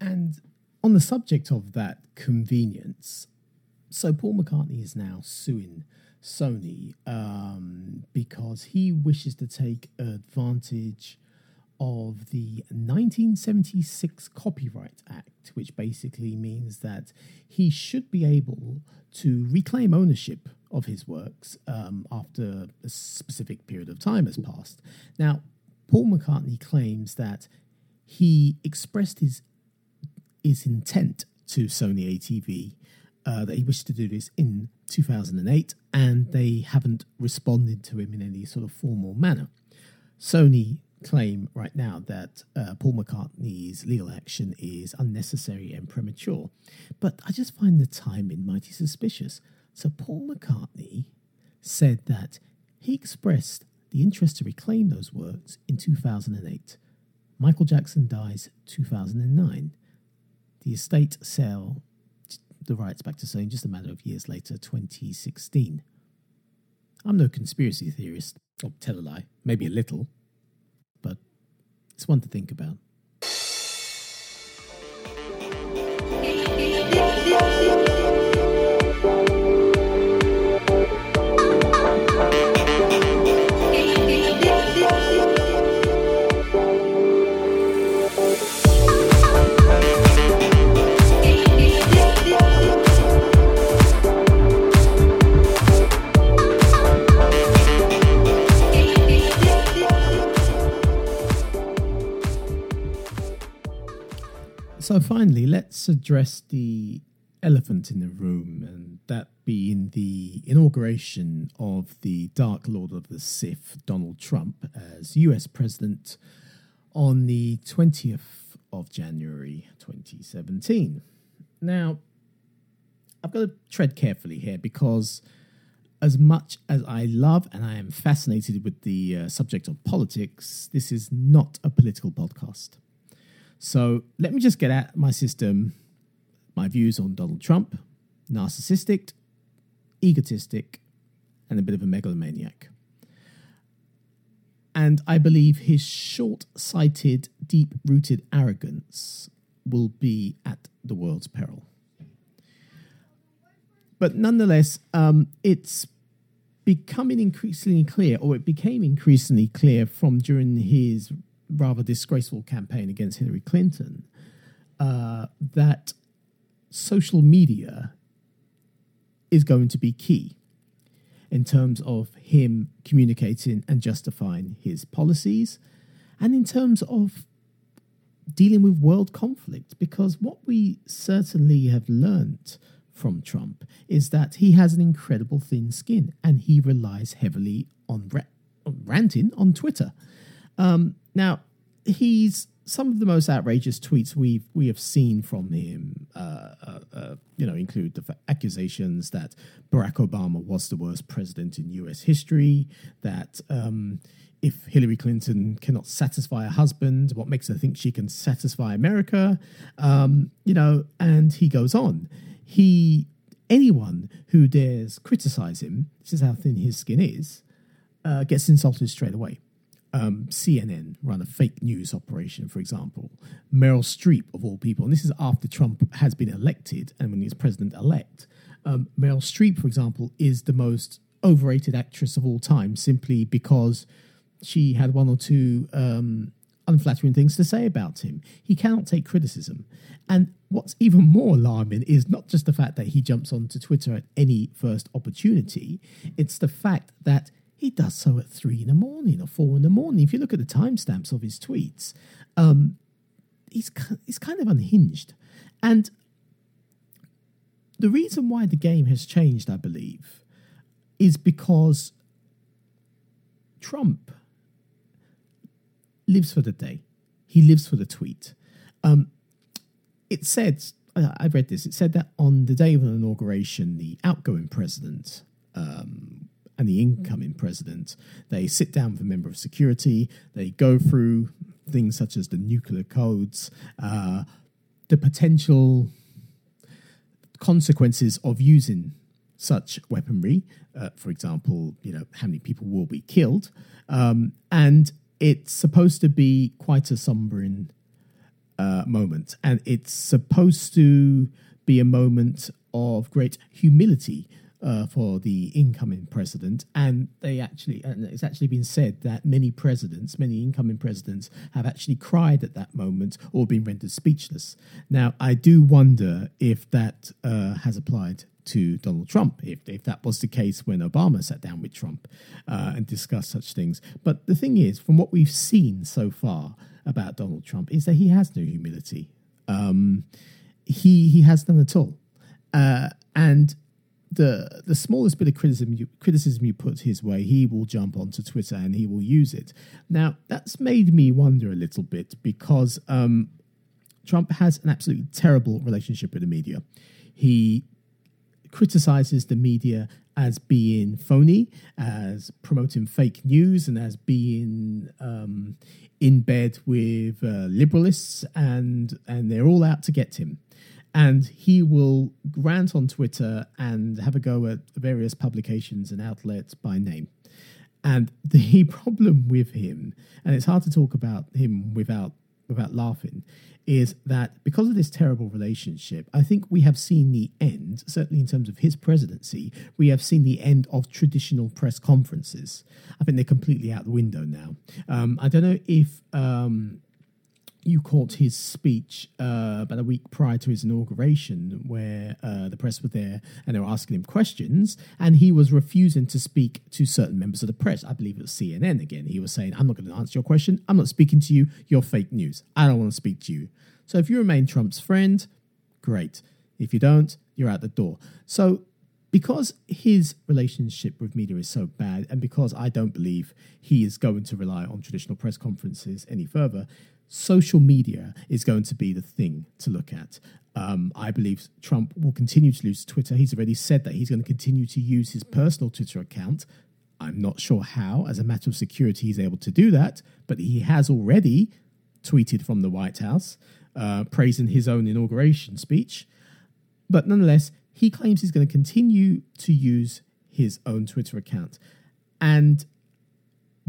And on the subject of that convenience, so Paul McCartney is now suing Sony um, because he wishes to take advantage of the 1976 Copyright Act, which basically means that he should be able to reclaim ownership of his works um, after a specific period of time has passed. Now, Paul McCartney claims that he expressed his his intent to Sony ATV uh, that he wished to do this in 2008, and they haven't responded to him in any sort of formal manner. Sony claim right now that uh, Paul McCartney's legal action is unnecessary and premature, but I just find the timing mighty suspicious. So, Paul McCartney said that he expressed the interest to reclaim those works in 2008. Michael Jackson dies 2009. The estate sell the rights back to Sony just a matter of years later, 2016. I'm no conspiracy theorist, or tell a lie, maybe a little. But it's one to think about. Let's address the elephant in the room, and that being the inauguration of the Dark Lord of the Sith, Donald Trump, as US President on the 20th of January 2017. Now, I've got to tread carefully here because, as much as I love and I am fascinated with the uh, subject of politics, this is not a political podcast. So let me just get out my system my views on Donald Trump, narcissistic, egotistic, and a bit of a megalomaniac. And I believe his short sighted, deep rooted arrogance will be at the world's peril. But nonetheless, um, it's becoming increasingly clear, or it became increasingly clear from during his rather disgraceful campaign against Hillary Clinton, uh, that social media is going to be key in terms of him communicating and justifying his policies, and in terms of dealing with world conflict. Because what we certainly have learnt from Trump is that he has an incredible thin skin and he relies heavily on, ra- on ranting on Twitter. Um, now, he's some of the most outrageous tweets we've we have seen from him, uh, uh, uh, you know, include the accusations that Barack Obama was the worst president in U.S. history. That um, if Hillary Clinton cannot satisfy a husband, what makes her think she can satisfy America? Um, you know, and he goes on. He anyone who dares criticize him, this is how thin his skin is, uh, gets insulted straight away um, CNN run a fake news operation, for example. Meryl Streep, of all people, and this is after Trump has been elected and when he's president elect. Um, Meryl Streep, for example, is the most overrated actress of all time simply because she had one or two um, unflattering things to say about him. He cannot take criticism. And what's even more alarming is not just the fact that he jumps onto Twitter at any first opportunity, it's the fact that he does so at three in the morning or four in the morning. If you look at the timestamps of his tweets, um, he's he's kind of unhinged, and the reason why the game has changed, I believe, is because Trump lives for the day. He lives for the tweet. Um, it said, I read this, it said that on the day of the inauguration, the outgoing president um, and the incoming president. They sit down with a member of security, they go through things such as the nuclear codes, uh, the potential consequences of using such weaponry. Uh, for example, you know how many people will be killed, um, and it's supposed to be quite a sombering uh, moment, and it's supposed to be a moment of great humility uh, for the incoming president, and they actually, and it's actually been said that many presidents, many incoming presidents, have actually cried at that moment or been rendered speechless. Now, I do wonder if that uh, has applied to Donald Trump, if, if that was the case when Obama sat down with Trump uh, and discussed such things. But the thing is, from what we've seen so far about Donald Trump, is that he has no humility. Um, he he has none at all, uh, and the the smallest bit of criticism you, criticism you put his way, he will jump onto Twitter and he will use it. Now that's made me wonder a little bit because um, Trump has an absolutely terrible relationship with the media. He criticizes the media as being phony, as promoting fake news, and as being um, in bed with uh, liberalists, and and they're all out to get him and he will rant on Twitter and have a go at various publications and outlets by name. And (laughs) the problem with him, and it's hard to talk about him without without laughing, is that because of this terrible relationship, I think we have seen the end, certainly in terms of his presidency, we have seen the end of traditional press conferences. I think they're completely out the window now. Um, I don't know if um, you caught his speech uh, about a week prior to his inauguration, where uh, the press were there and they were asking him questions, and he was refusing to speak to certain members of the press. I believe it was CNN again. He was saying, "I'm not going to answer your question. I'm not speaking to you. You're fake news. I don't want to speak to you." So if you remain Trump's friend, great. If you don't, you're out the door. So because his relationship with media is so bad, and because I don't believe he is going to rely on traditional press conferences any further, social media is going to be the thing to look at. Um, I believe Trump will continue to lose Twitter. He's already said that he's going to continue to use his personal Twitter account. I'm not sure how, as a matter of security, he's able to do that, but he has already tweeted from the White House uh, praising his own inauguration speech. But nonetheless, he claims he's going to continue to use his own Twitter account. And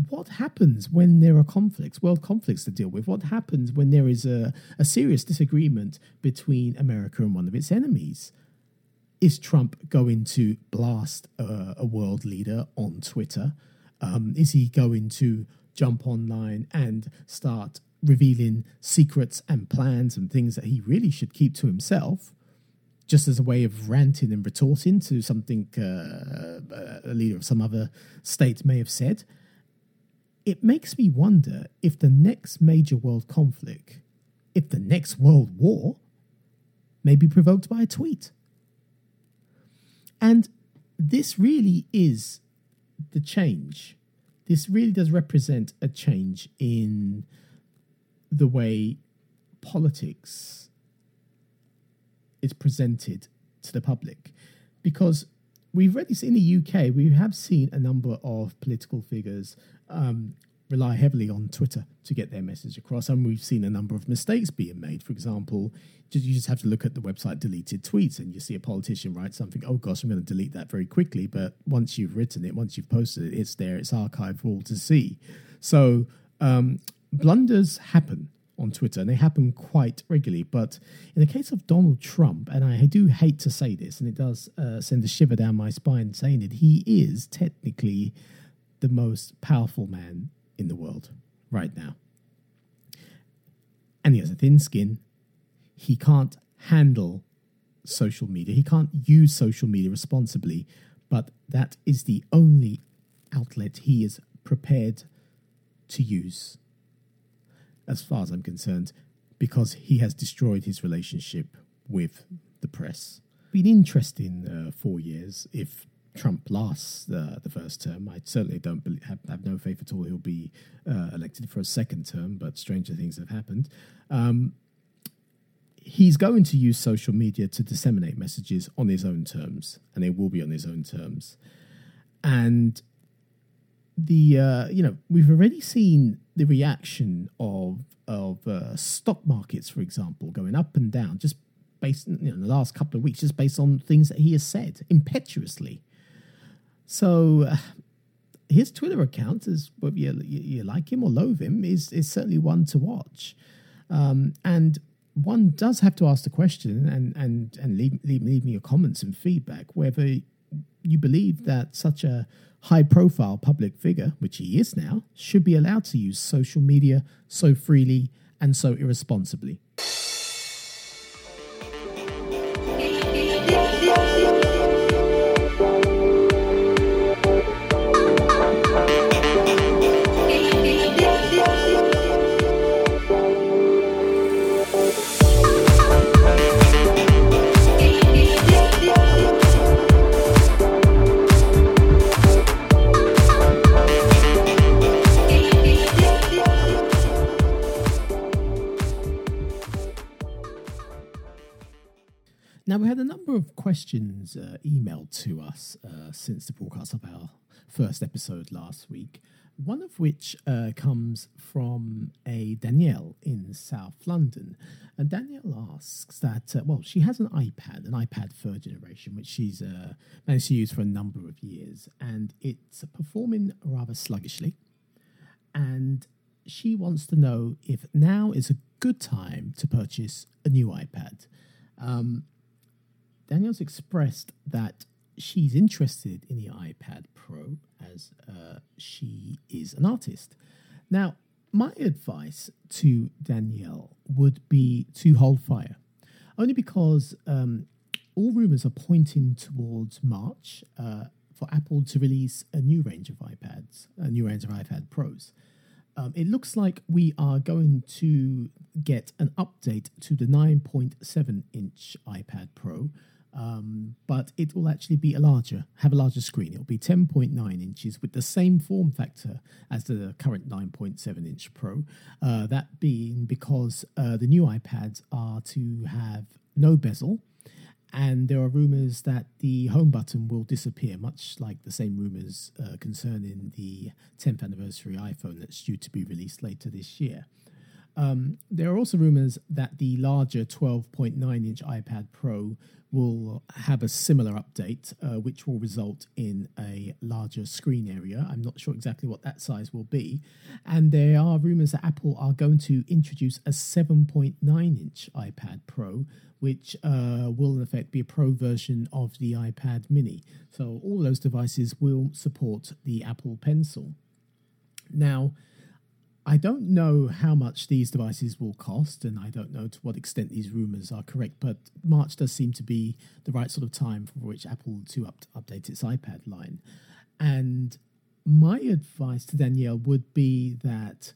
what happens when there are conflicts, world conflicts to deal with? What happens when there is a, a serious disagreement between America and one of its enemies? Is Trump going to blast a, a world leader on Twitter? Um, is he going to jump online and start revealing secrets and plans and things that he really should keep to himself? just as a way of ranting and retorting to something uh, a leader of some other state may have said it makes me wonder if the next major world conflict, if the next world war, may be provoked by a tweet. And this really is the change. This really does represent a change in the way politics is presented to the public. Because we've already seen in the UK, we have seen a number of political figures um, rely heavily on Twitter to get their message across, and we've seen a number of mistakes being made. For example, you just have to look at the website deleted tweets, and you see a politician write something. Oh gosh, I'm going to delete that very quickly. But once you've written it, once you've posted it, it's there, it's archived for all to see. So um, blunders happen on Twitter, and they happen quite regularly. But in the case of Donald Trump, and I do hate to say this, and it does uh, send a shiver down my spine saying it, he is technically the most powerful man in the world right now. And he has a thin skin. He can't handle social media. He can't use social media responsibly, but that is the only outlet he is prepared to use, as far as I'm concerned, because he has destroyed his relationship with the press. Been interesting uh, four years if Trump lasts uh, the first term. I certainly don't believe, have, have, no faith at all he'll be uh, elected for a second term, but stranger things have happened. Um, he's going to use social media to disseminate messages on his own terms, and they will be on his own terms. And the uh, you know we've already seen the reaction of of uh, stock markets, for example, going up and down just based you know, in the last couple of weeks, just based on things that he has said impetuously. So uh, his Twitter account, is whether you, you, like him or loathe him, is is certainly one to watch. Um, and one does have to ask the question and and and leave, leave, leave me your comments and feedback whether you believe that such a high profile public figure, which he is now, should be allowed to use social media so freely and so irresponsibly. Questions uh, emailed to us uh, since the broadcast of our first episode last week, one of which uh, comes from a Danielle in South London. And Danielle asks that, uh, well, she has an iPad, an iPad third generation, which she's uh, managed to use for a number of years, and it's performing rather sluggishly. And she wants to know if now is a good time to purchase a new iPad. Um, Danielle's expressed that she's interested in the iPad Pro as uh, she is an artist. Now, my advice to Danielle would be to hold fire, only because um, all rumors are pointing towards March uh, for Apple to release a new range of iPads, a new range of iPad Pros. Um, it looks like we are going to get an update to the 9.7 inch iPad Pro um, but it will actually be a larger, have a larger screen. It will be 10.9 inches with the same form factor as the current 9.7 inch Pro. Uh, that being because uh, the new iPads are to have no bezel, and there are rumors that the home button will disappear, much like the same rumors uh, concerning the 10th anniversary iPhone that's due to be released later this year. Um, there are also rumors that the larger 12.9 inch iPad Pro will have a similar update, uh, which will result in a larger screen area. I'm not sure exactly what that size will be. And there are rumors that Apple are going to introduce a 7.9 inch iPad Pro, which uh, will in effect be a pro version of the iPad mini. So all those devices will support the Apple Pencil. Now, I don't know how much these devices will cost, and I don't know to what extent these rumors are correct, but March does seem to be the right sort of time for which Apple to up, update its iPad line. And my advice to Danielle would be that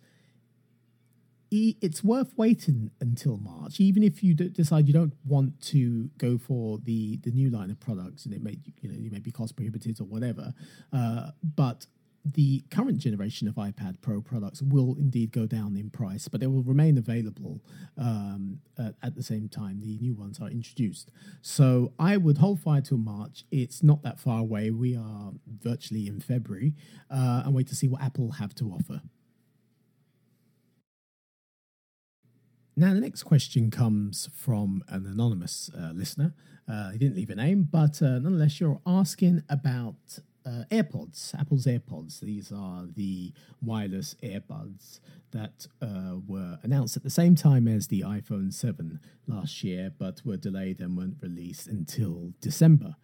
it's worth waiting until March, even if you decide you don't want to go for the the new line of products, and it may you know it may be cost prohibitive or whatever. Uh, but the current generation of iPad Pro products will indeed go down in price, but they will remain available um, at, at, the same time the new ones are introduced. So I would hold fire till March. It's not that far away. We are virtually in February, uh, and wait to see what Apple have to offer. Now, the next question comes from an anonymous uh, listener. Uh, he didn't leave a name, but uh, nonetheless, you're asking about uh, AirPods, Apple's AirPods. These are the wireless earbuds that uh, were announced at the same time as the iPhone 7 last year, but were delayed and weren't released until December.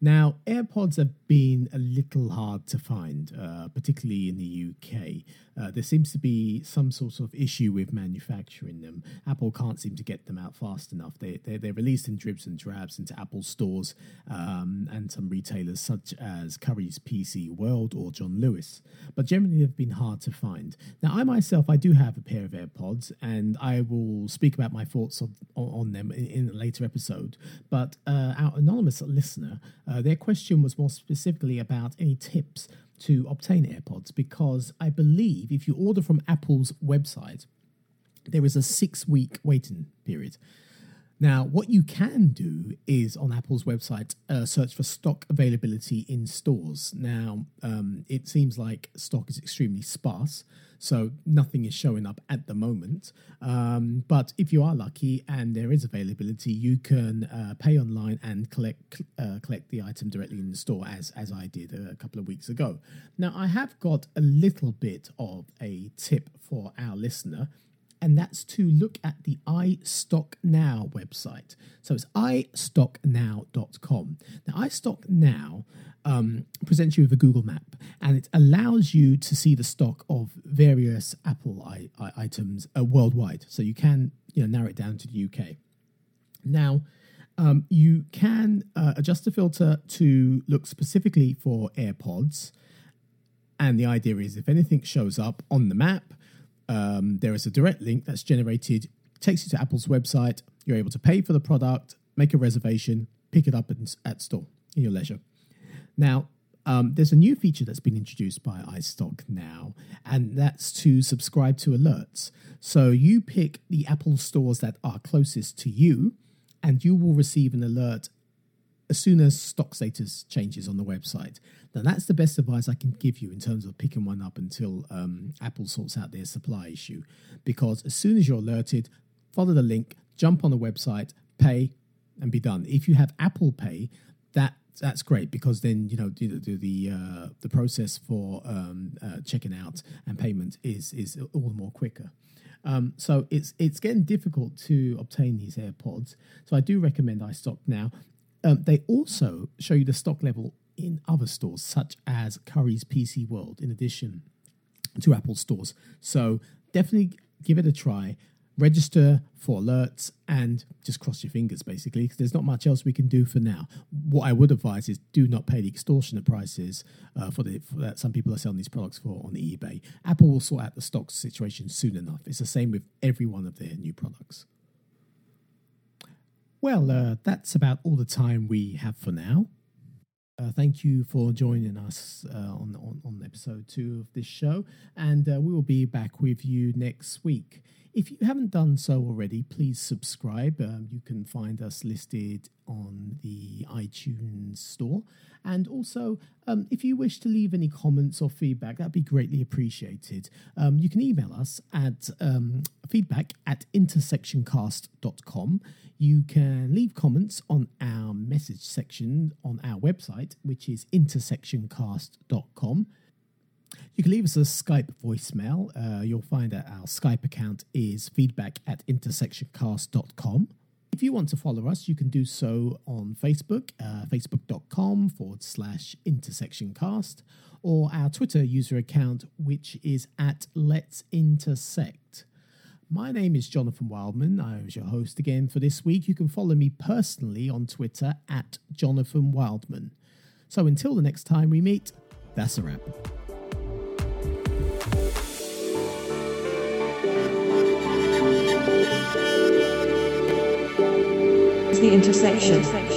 Now, AirPods have been a little hard to find, uh, particularly in the UK. Uh, there seems to be some sort of issue with manufacturing them. Apple can't seem to get them out fast enough. They, they, they're released in dribs and drabs into Apple stores um, and some retailers such as Curry's PC World or John Lewis, but generally they've been hard to find. Now, I myself, I do have a pair of AirPods, and I will speak about my thoughts of, on them in, in, a later episode. But uh, our anonymous listener, uh, their question was more specifically about any tips to obtain AirPods because I believe if you order from Apple's website, there is a six week waiting period. Now, what you can do is on Apple's website uh, search for stock availability in stores. Now, um, it seems like stock is extremely sparse, so nothing is showing up at the moment. Um, but if you are lucky and there is availability, you can uh, pay online and collect uh, collect the item directly in the store, as as I did a couple of weeks ago. Now, I have got a little bit of a tip for our listener and that's to look at the iStockNow website. So it's iStockNow.com. Now, iStockNow um, presents you with a Google map and it allows you to see the stock of various Apple I- I- items uh, worldwide. So you can you know, narrow it down to the UK. Now, um, you can uh, adjust the filter to look specifically for AirPods. And the idea is if anything shows up on the map, um, there is a direct link that's generated, takes you to Apple's website. You're able to pay for the product, make a reservation, pick it up at, at store in your leisure. Now, um, there's a new feature that's been introduced by iStockNow, and that's to subscribe to alerts. So you pick the Apple stores that are closest to you, and you will receive an alert as soon as stock status changes on the website. Now, that's the best advice I can give you in terms of picking one up until um, Apple sorts out their supply issue. Because as soon as you're alerted, follow the link, jump on the website, pay, and be done. If you have Apple Pay, that that's great because then you know the the the, uh, the process for um, uh, checking out and payment is is all the more quicker. Um, so it's it's getting difficult to obtain these AirPods. So I do recommend iStockNow. Um, they also show you the stock level in other stores, such as Curry's PC World, in addition to Apple stores. So definitely give it a try. Register for alerts and just cross your fingers, basically, because there's not much else we can do for now. What I would advise is do not pay the extortionate prices uh, for the for that some people are selling these products for on eBay. Apple will sort out the stock situation soon enough. It's the same with every one of their new products. Well, uh, that's about all the time we have for now. Uh, thank you for joining us uh, on, on, on episode two of this show, and uh, we will be back with you next week. If you haven't done so already, please subscribe. Um, you can find us listed on the iTunes store. And also, um, if you wish to leave any comments or feedback, that'd be greatly appreciated. Um, you can email us at um, feedback at intersectioncast.com. You can leave comments on our message section on our website, which is intersectioncast.com. You can leave us a Skype voicemail. Uh, you'll find that our Skype account is feedback at intersectioncast.com. If you want to follow us, you can do so on Facebook, uh, facebook.com forward slash intersectioncast, or our Twitter user account, which is at Let's Intersect. My name is Jonathan Wildman. I was your host again for this week. You can follow me personally on Twitter at Jonathan Wildman. So until the next time we meet, that's a wrap. The intersection.